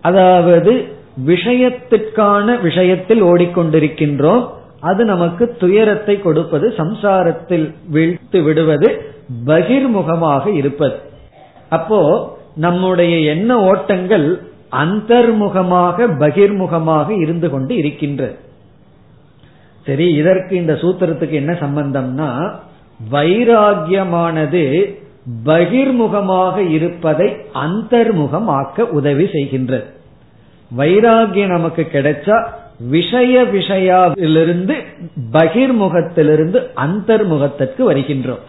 அதாவது விஷயத்திற்கான விஷயத்தில் ஓடிக்கொண்டிருக்கின்றோம். அது நமக்கு துயரத்தை கொடுப்பது சம்சாரத்தில் வீழ்த்து விடுவது பகிர்முகமாக இருப்பது. அப்போ நம்முடைய எண்ண ஓட்டங்கள் அந்தர்முகமாக பகிர்முகமாக இருந்து கொண்டு இருக்கின்றது. சரி இதற்கு இந்த சூத்திரத்துக்கு என்ன சம்பந்தம்னா வைராகியமானது பகிர்முகமாக இருப்பதை அந்தர்முகமாக்க உதவி செய்கின்றது. வைராகியம் நமக்கு கிடைச்சா விஷய விஷயாவிலிருந்து பகிர்முகத்திலிருந்து அந்தர்முகத்திற்கு வருகின்றோம்.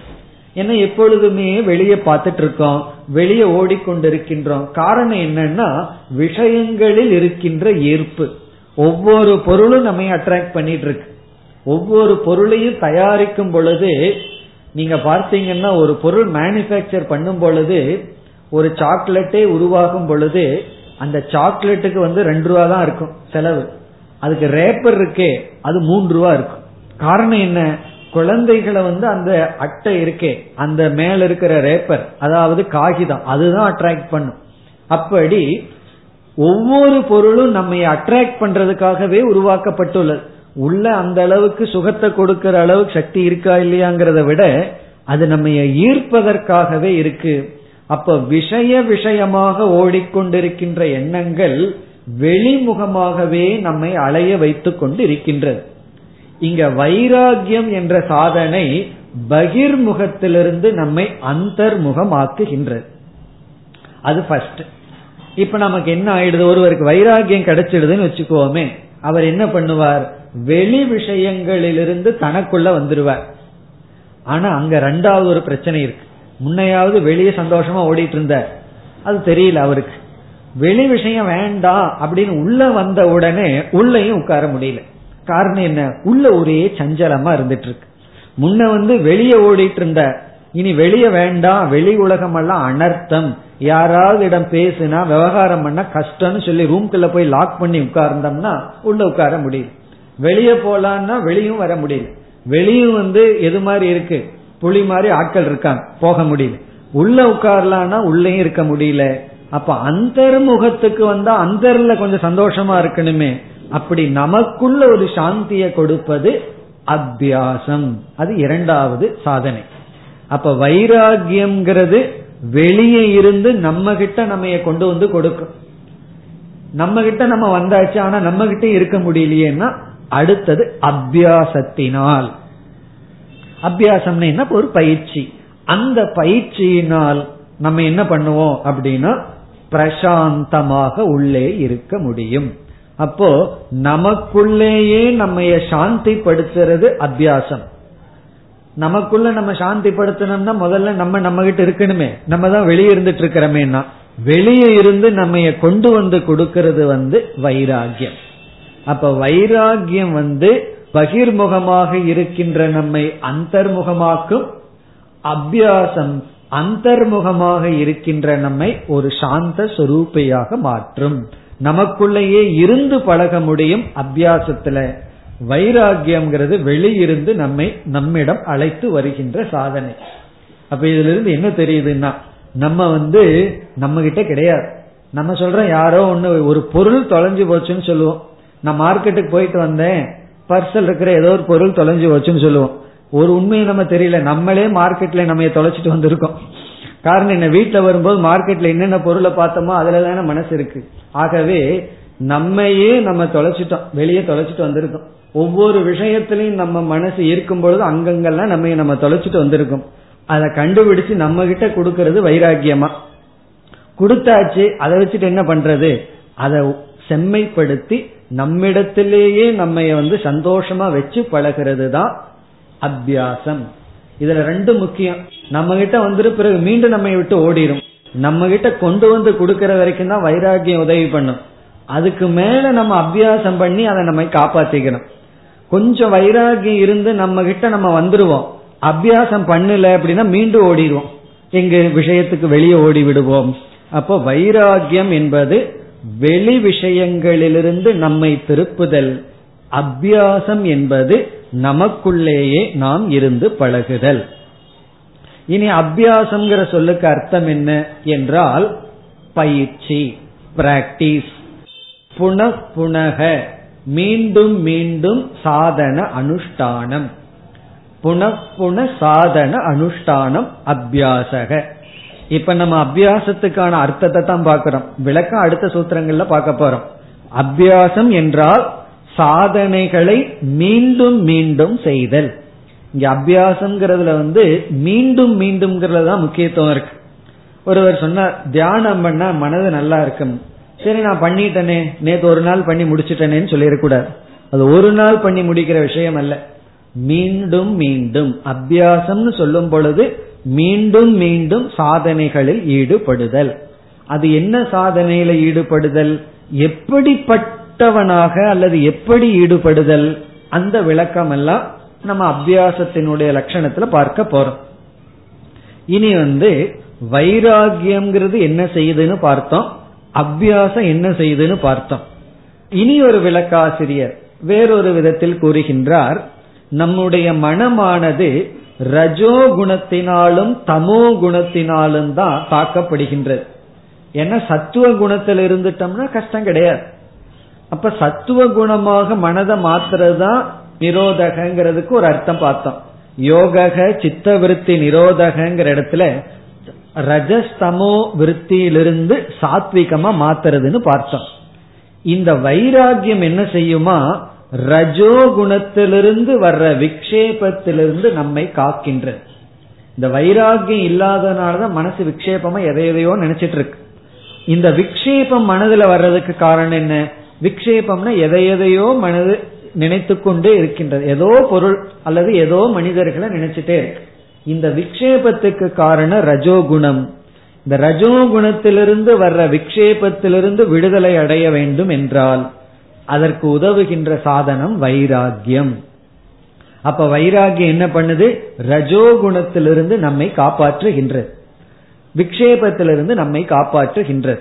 ஏன்னா எப்பொழுதுமே வெளியே பார்த்துட்டு இருக்கோம் வெளியே ஓடிக்கொண்டிருக்கின்றோம். காரணம் என்னன்னா விஷயங்களில் இருக்கின்ற ஈர்ப்பு. ஒவ்வொரு பொருளும் நம்ம அட்ராக்ட் பண்ணிட்டு இருக்கு ஒவ்வொரு பொருளையும் தயாரிக்கும் பொழுது நீங்க பார்த்தீங்கன்னா ஒரு பொருள் மேனுபேக்சர் பண்ணும் பொழுது ஒரு சாக்லேட்டே உருவாகும் பொழுது அந்த சாக்லேட்டுக்கு வந்து ரெண்டு ரூபா தான் இருக்கும் செலவு. அதுக்கு ரேப்பர் இருக்கே அது மூன்று ரூபா இருக்கும். காரணம் என்ன? குழந்தைகளை வந்து அந்த அட்டை இருக்கே அந்த மேல இருக்கிற ரேப்பர் அதாவது காகிதம் அதுதான் அட்ராக்ட் பண்ணும். அப்படி ஒவ்வொரு பொருளும் நம்ம அட்ராக்ட் பண்றதுக்காகவே உருவாக்கப்பட்டுள்ளது. உள்ள அந்த அளவுக்கு சுகத்தை கொடுக்கிற அளவுக்கு சக்தி இருக்கா இல்லையாங்கிறத விட அது நம்ம ஈர்ப்பதற்காகவே இருக்கு. அப்ப விஷய விஷயமாக ஓடிக்கொண்டிருக்கின்ற எண்ணங்கள் வெளிமுகமாகவே நம்மை அலைய வைத்துக் கொண்டு இருக்கின்றது இங்க வைராகியம் என்ற சாதனை பகிர்முகத்திலிருந்து நம்மை அந்தர்முகமாக்குகின்றது. அது ஃபர்ஸ்ட் இப்ப நமக்கு என்ன ஆயிடுது? ஒருவருக்கு வைராகியம் கிடைச்சிடுதுன்னு வச்சுக்கோமே அவர் என்ன பண்ணுவார்? வெளி விஷயங்களிலிருந்து தனக்குள்ள வந்துருவார். ஆனா அங்க ரெண்டாவது ஒரு பிரச்சனை இருக்கு. முன்னையாவது வெளியே சந்தோஷமா ஓடிட்டு இருந்தார். அது தெரியல அவருக்கு. வெளி விஷயம் வேண்டாம் அப்படின்னு உள்ள வந்த உடனே உள்ளயும் உட்கார முடியல. காரணம் என்ன? உள்ள ஒரே சஞ்சலமா இருந்துட்டு இருக்கு முன்ன வந்து வெளியே ஓடிட்டு இருந்த இனி வெளியே வேண்டாம் வெளி உலகம் எல்லாம் அனர்த்தம். யாராவது இடம் பேசுனா விவகாரம் பண்ண கஷ்டம்னு சொல்லி ரூம்குள்ள போய் லாக் பண்ணி உட்கார்ந்தோம்னா உள்ள உட்கார முடியல. வெளியே போலான்னா வெளியும் வர முடியல. வெளியும் வந்து எது மாதிரி இருக்கு? புலி மாதிரி ஆட்கள் இருக்காங்க. போக முடியல. உள்ள உட்காரலான்னா உள்ளயும் இருக்க முடியல. அப்ப அந்தர்முகத்துக்கு வந்தா அந்தர்ல கொஞ்சம் சந்தோஷமா இருக்கணுமே. அப்படி நமக்குள்ள ஒரு சாந்தியை கொடுப்பது அத்தியாசம். அது இரண்டாவது சாதனை. அப்ப வைராகியம்ங்கிறது வெளியே இருந்து நம்ம கிட்ட நம்ம கொண்டு வந்து கொடுக்கும். நம்ம கிட்ட நம்ம வந்தாச்சு ஆனா நம்ம கிட்ட இருக்க முடியலையேன்னா அடுத்தது அபியாசத்தினால். அபியாசம்னா என்ன? ஒரு பயிற்சி. அந்த பயிற்சியினால் நம்ம என்ன பண்ணுவோம் அப்படின்னா பிரசாந்தமாக உள்ளே இருக்க முடியும். அப்போ நமக்குள்ளேயே நம்ம சாந்திப்படுத்துறது அத்தியாசம் நமக்குள்ள நம்ம சாந்திப்படுத்தணும்னா முதல்ல நம்ம நம்ம கிட்ட இருக்கணுமே. நம்ம தான் வெளியே இருந்துட்டு இருக்கிறோமேனா வெளியே இருந்து நம்ம கொண்டு வந்து கொடுக்கறது வந்து வைராகியம் அப்ப வைராகியம் வந்து பகிர்முகமாக இருக்கின்ற நம்மை அந்தர்முகமாக்கும் அபியாசம் அந்தர்முகமாக இருக்கின்ற நம்மை ஒரு சாந்த சொரூப்பையாக மாற்றும். நமக்குள்ளேயே இருந்து பழக முடியும் அபியாசத்துல. வைராகியம்ங்கிறது வெளியிருந்து நம்மை நம்மிடம் அழைத்து வருகின்ற சாதனை. அப்ப இதுல இருந்து என்ன தெரியுதுன்னா நம்ம வந்து நம்ம கிட்ட கிடையாது. நம்ம சொல்றோம் யாரோ ஒண்ணு ஒரு பொருள் தொலைஞ்சு போச்சுன்னு சொல்லுவோம். நான் மார்க்கெட்டுக்கு போயிட்டு வந்தேன். பர்சல் இருக்கிற ஏதோ ஒரு பொருள் தொலைஞ்சு போச்சுன்னு சொல்லுவோம். ஒரு உண்மையை நம்ம தெரியல நம்மளே மார்க்கெட்ல நம்ம தொலைச்சிட்டு வந்திருக்கோம். காரணம் என்ன வீட்டுல வரும்போது மார்க்கெட்ல என்னென்ன பொருளை பார்த்தோமோ அதுல தானே மனசு இருக்கு. ஆகவே நம்மையே நம்ம தொலைச்சிட்டோம் வெளியே தொலைச்சிட்டு வந்திருக்கோம். ஒவ்வொரு விஷயத்திலையும் நம்ம மனசு இருக்கும் பொழுது அங்கங்கெல்லாம் நம்ம நம்ம தொலைச்சிட்டு வந்திருக்கோம். அதை கண்டுபிடிச்சு நம்ம கிட்ட கொடுக்கறது வைராக்கியமா? கொடுத்தாச்சு அதை வச்சுட்டு என்ன பண்றது? அதை செம்மைப்படுத்தி நம்மிடத்திலேயே நம்ம வந்து சந்தோஷமா வச்சு பழகிறது தான் அபியாசம். இதுல ரெண்டு முக்கியம். நம்ம கிட்ட வந்துட்டு பிறகு மீண்டும் நம்மை விட்டு ஓடிடும் நம்ம கிட்ட கொண்டு வந்து கொடுக்கற வரைக்கும் தான் வைராகியம் உதவி பண்ணும். அதுக்கு மேல நம்ம அபியாசம் பண்ணி அதை நம்ம காப்பாத்திக்கணும். கொஞ்சம் வைராகியம் இருந்து நம்ம கிட்ட நம்ம வந்துருவோம். அபியாசம் பண்ணல அப்படின்னா மீண்டும் ஓடிடுவோம் எங்க விஷயத்துக்கு வெளியே ஓடி விடுவோம் அப்போ வைராகியம் என்பது வெளி விஷயங்களிலிருந்து நம்மை திருப்புதல். அபியாசம் என்பது நமக்குள்ளேயே நாம் இருந்து பழகுதல். இனி அபியாசம்ங்கிற சொல்லுக்கு அர்த்தம் என்ன என்றால் பயிற்சி பிராக்டிஸ் புனப்புனக மீண்டும் மீண்டும் சாதன அனுஷ்டானம். புனப்புன சாதன அனுஷ்டானம் அபியாசக. இப்ப நம்ம அபியாசத்துக்கான அர்த்தத்தை தான் பார்க்கிறோம். விளக்கம் அடுத்த சூத்திரங்கள்ல பார்க்க போறோம். அபியாசம் என்றால் சாதனைகளை மீண்டும் மீண்டும் செய்தல். இங்க அபியாசம்ங்கிறதுல வந்து மீண்டும் மீண்டும் தான் முக்கியத்துவம் இருக்கு. ஒருவர் சொன்னார் தியானம் பண்ணா மனது நல்லா இருக்கும். சரி நான் பண்ணிட்டேனே நேத்து ஒரு நாள் பண்ணி முடிச்சிட்டேனேன்னு சொல்லிடக்கூடாது. அது ஒரு நாள் பண்ணி முடிக்கிற விஷயம் அல்ல. மீண்டும் மீண்டும் அபியாசம்னு சொல்லும் பொழுது மீண்டும் மீண்டும் சாதனைகளில் ஈடுபடுதல். அது என்ன சாதனையில ஈடுபடுதல்? எப்படிப்பட்டவனாக அல்லது எப்படி ஈடுபடுதல் அந்த விளக்கம் எல்லாம் நம்ம அபியாசத்தினுடைய லட்சணத்துல பார்க்க போறோம். இனி வந்து வைராகியம்ங்கிறது என்ன செய்யுதுன்னு பார்த்தோம் அபியாசம் என்ன செய்யுதுன்னு பார்த்தோம். இனி ஒரு விளக்காசிரியர் வேறொரு விதத்தில் கூறுகின்றார் நம்முடைய மனமானது ரஜோ குணத்தினாலும் தமோ குணத்தினாலும் தான் தாக்கப்படுகின்றது. ஏன்னா சத்துவ குணத்தில் இருந்துட்டோம்னா கஷ்டம் கிடையாது. அப்ப சத்துவ குணமாக மனதை மாத்துறது தான் நிரோதகங்கிறதுக்கு ஒரு அர்த்தம் பார்த்தோம். யோகக சித்த விருத்தி நிரோதகங்கிற இடத்துல ரஜஸ்தமோ விருத்தியிலிருந்து சாத்விகமா மாத்துறதுன்னு பார்த்தோம். இந்த வைராகியம் என்ன செய்யுமா? ரஜோ குணத்திலிருந்து வர்ற விக்ஷேபத்திலிருந்து நம்மை காக்கின்றது. இந்த வைராகியம் இல்லாதனாலதான் மனசு விக்ஷேபமா எதையதையோ நினைச்சிட்டு இருக்கு. இந்த விக்ஷேபம் மனதுல வர்றதுக்கு காரணம் என்ன? விக்ஷேபம்னா எதை எதையோ மனது நினைத்து கொண்டே இருக்கின்றது. ஏதோ பொருள் அல்லது ஏதோ மனிதர்களை நினைச்சிட்டே இருக்கு. இந்த விக்ஷேபத்துக்கு காரணம் ரஜோகுணம். இந்த ரஜோகுணத்திலிருந்து வர்ற விக்ஷேபத்திலிருந்து விடுதலை அடைய வேண்டும் என்றால் அதற்கு உதவுகின்ற சாதனம் வைராகியம் அப்ப வைராகியம் என்ன பண்ணுது? ரஜோகுணத்திலிருந்து நம்மை காப்பாற்றுகின்றது. விக்ஷேபத்திலிருந்து நம்மை காப்பாற்றுகின்றது.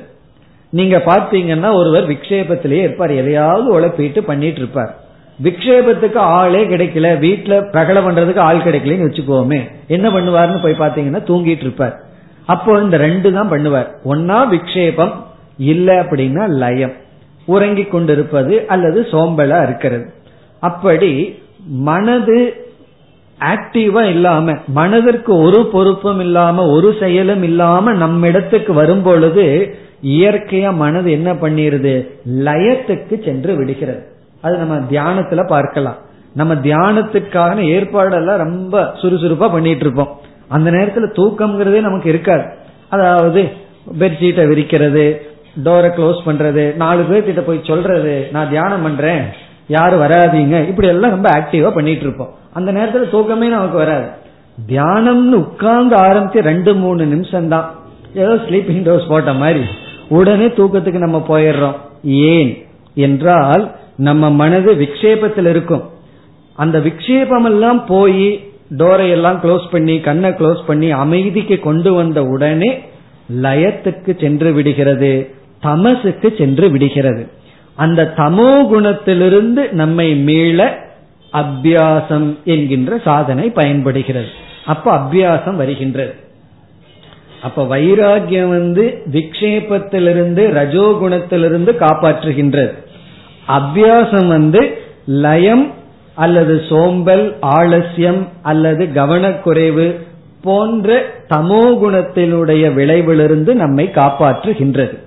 நீங்க பார்த்தீங்கன்னா ஒருவர் விக்ஷேபத்திலேயே இருப்பார். எதையாவது உழைப்பிட்டு பண்ணிட்டு இருப்பார் விக்ஷேபத்துக்கு ஆளே கிடைக்கல. வீட்டுல பிரகலம் பண்றதுக்கு ஆள் கிடைக்கலன்னு வச்சுக்கோமே. என்ன பண்ணுவார்னு போய் பாத்தீங்கன்னா தூங்கிட்டு இருப்பார் அப்போ இந்த ரெண்டு தான் பண்ணுவார். ஒன்னா விக்ஷேபம் இல்ல அப்படின்னா லயம். உறங்கி கொண்டிருப்பது அல்லது சோம்பலா இருக்கிறது. அப்படி மனது ஆக்டிவா இல்லாம மனதிற்கு ஒரு பொறுப்பும் இல்லாம ஒரு செயலும் இல்லாம நம்மிடத்துக்கு வரும் பொழுது இயற்கையா மனது என்ன பண்ணிருது? லயத்துக்கு சென்று விடுகிறது. அது நம்ம தியானத்துல பார்க்கலாம். நம்ம தியானத்துக்கான ஏற்பாடெல்லாம் ரொம்ப சுறுசுறுப்பா பண்ணிட்டு இருப்போம். அந்த நேரத்துல தூக்கம்ங்கிறதே நமக்கு இருக்காது. அதாவது பெட்ஷீட்டை விரிக்கிறது டோரை க்ளோஸ் பண்றது நாலு பேர்கிட்ட போய் சொல்றது நான் தியானம் பண்றேன் யாரும் வராதீங்க? இப்படி எல்லாம் ரொம்ப ஆக்டிவா பண்ணிட்டு இருப்போம். அந்த நேரத்துல தூக்கமே நமக்கு வராது. தியானம்னு உட்கார்ந்து ஆரம்பிச்சு ரெண்டு மூணு நிமிஷம் தான் ஏதோ ஸ்லீப்பிங் டோஸ் போட்ட மாதிரி. உடனே தூக்கத்துக்கு நம்ம போயிடுறோம். ஏன்? என்றால் நம்ம மனது விக்ஷேபத்தில் இருக்கும். அந்த விக்ஷேபம் எல்லாம் போய் டோரை எல்லாம் க்ளோஸ் பண்ணி கண்ணை க்ளோஸ் பண்ணி அமைதிக்கு கொண்டு வந்த உடனே லயத்துக்கு சென்று விடுகிறது. தமசுக்கு சென்று விடுகிறது. அந்த தமோ குணத்திலிருந்து நம்மை மீள அபியாசம் என்கின்ற சாதனை பயன்படுகிறது. அப்ப அபியாசம் வருகின்றது. அப்ப வைராகியம் வந்து விக்ஷேபத்திலிருந்து ரஜோகுணத்திலிருந்து காப்பாற்றுகின்றது. அபியாசம் வந்து லயம் அல்லது சோம்பல் ஆலசியம் அல்லது கவனக்குறைவு போன்ற தமோகுணத்தினுடைய விளைவிலிருந்து நம்மை காப்பாற்றுகின்றது.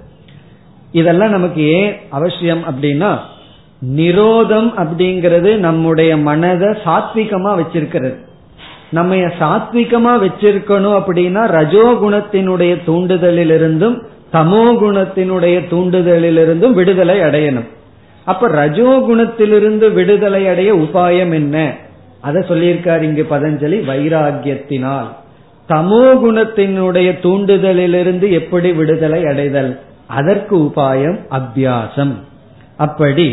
இதெல்லாம் நமக்கு ஏன் அவசியம் அப்படின்னா நிரோதம் அப்படிங்கிறது நம்முடைய மனதை சாத்விகமா வச்சிருக்கிறது. நம்ம சாத்விகமா வச்சிருக்கணும் அப்படின்னா ரஜோகுணத்தினுடைய தூண்டுதலிலிருந்தும் தமோ குணத்தினுடைய தூண்டுதலிலிருந்தும் விடுதலை அடையணும். அப்ப ரஜோகுணத்திலிருந்து விடுதலை அடைய உபாயம் என்ன? அதை சொல்லியிருக்காரு இங்கு பதஞ்சலி வைராகியத்தினால் தமோ குணத்தினுடைய தூண்டுதலிலிருந்து எப்படி விடுதலை அடைதல்? அதற்கு உபாயம் அபியாசம். அப்படி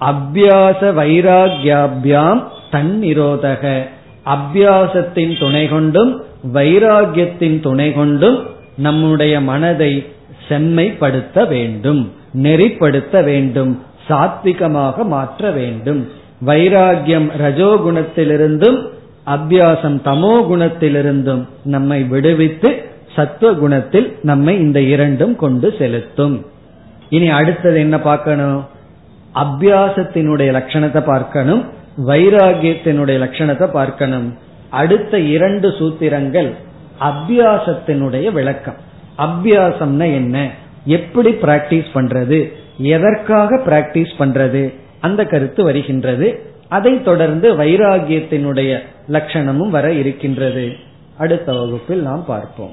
அபியாச வைராகியாபியாம் தன்னிரோதக. அபியாசத்தின் துணை கொண்டும் வைராகியத்தின் துணை கொண்டும் நம்முடைய மனதை செம்மைப்படுத்த வேண்டும் நெறிப்படுத்த வேண்டும் சாத்விகமாக மாற்ற வேண்டும். வைராகியம் ரஜோகுணத்திலிருந்தும் அபியாசம் தமோ குணத்திலிருந்தும் நம்மை விடுவித்து சத்துவ குணத்தில் நம்மை இந்த இரண்டும் கொண்டு செலுத்தும். இனி அடுத்தது என்ன பார்க்கணும்? அபியாசத்தினுடைய லட்சணத்தை பார்க்கணும். வைராகியத்தினுடைய லட்சணத்தை பார்க்கணும். அடுத்த இரண்டு சூத்திரங்கள் அபியாசத்தினுடைய விளக்கம். அபியாசம்னா என்ன? எப்படி பிராக்டிஸ் பண்றது? எதற்காக பிராக்டிஸ் பண்றது? அந்த கருத்து வருகின்றது. அதை தொடர்ந்து வைராகியத்தினுடைய லட்சணமும் வர இருக்கின்றது. அடுத்த வகுப்பில் நாம் பார்ப்போம்.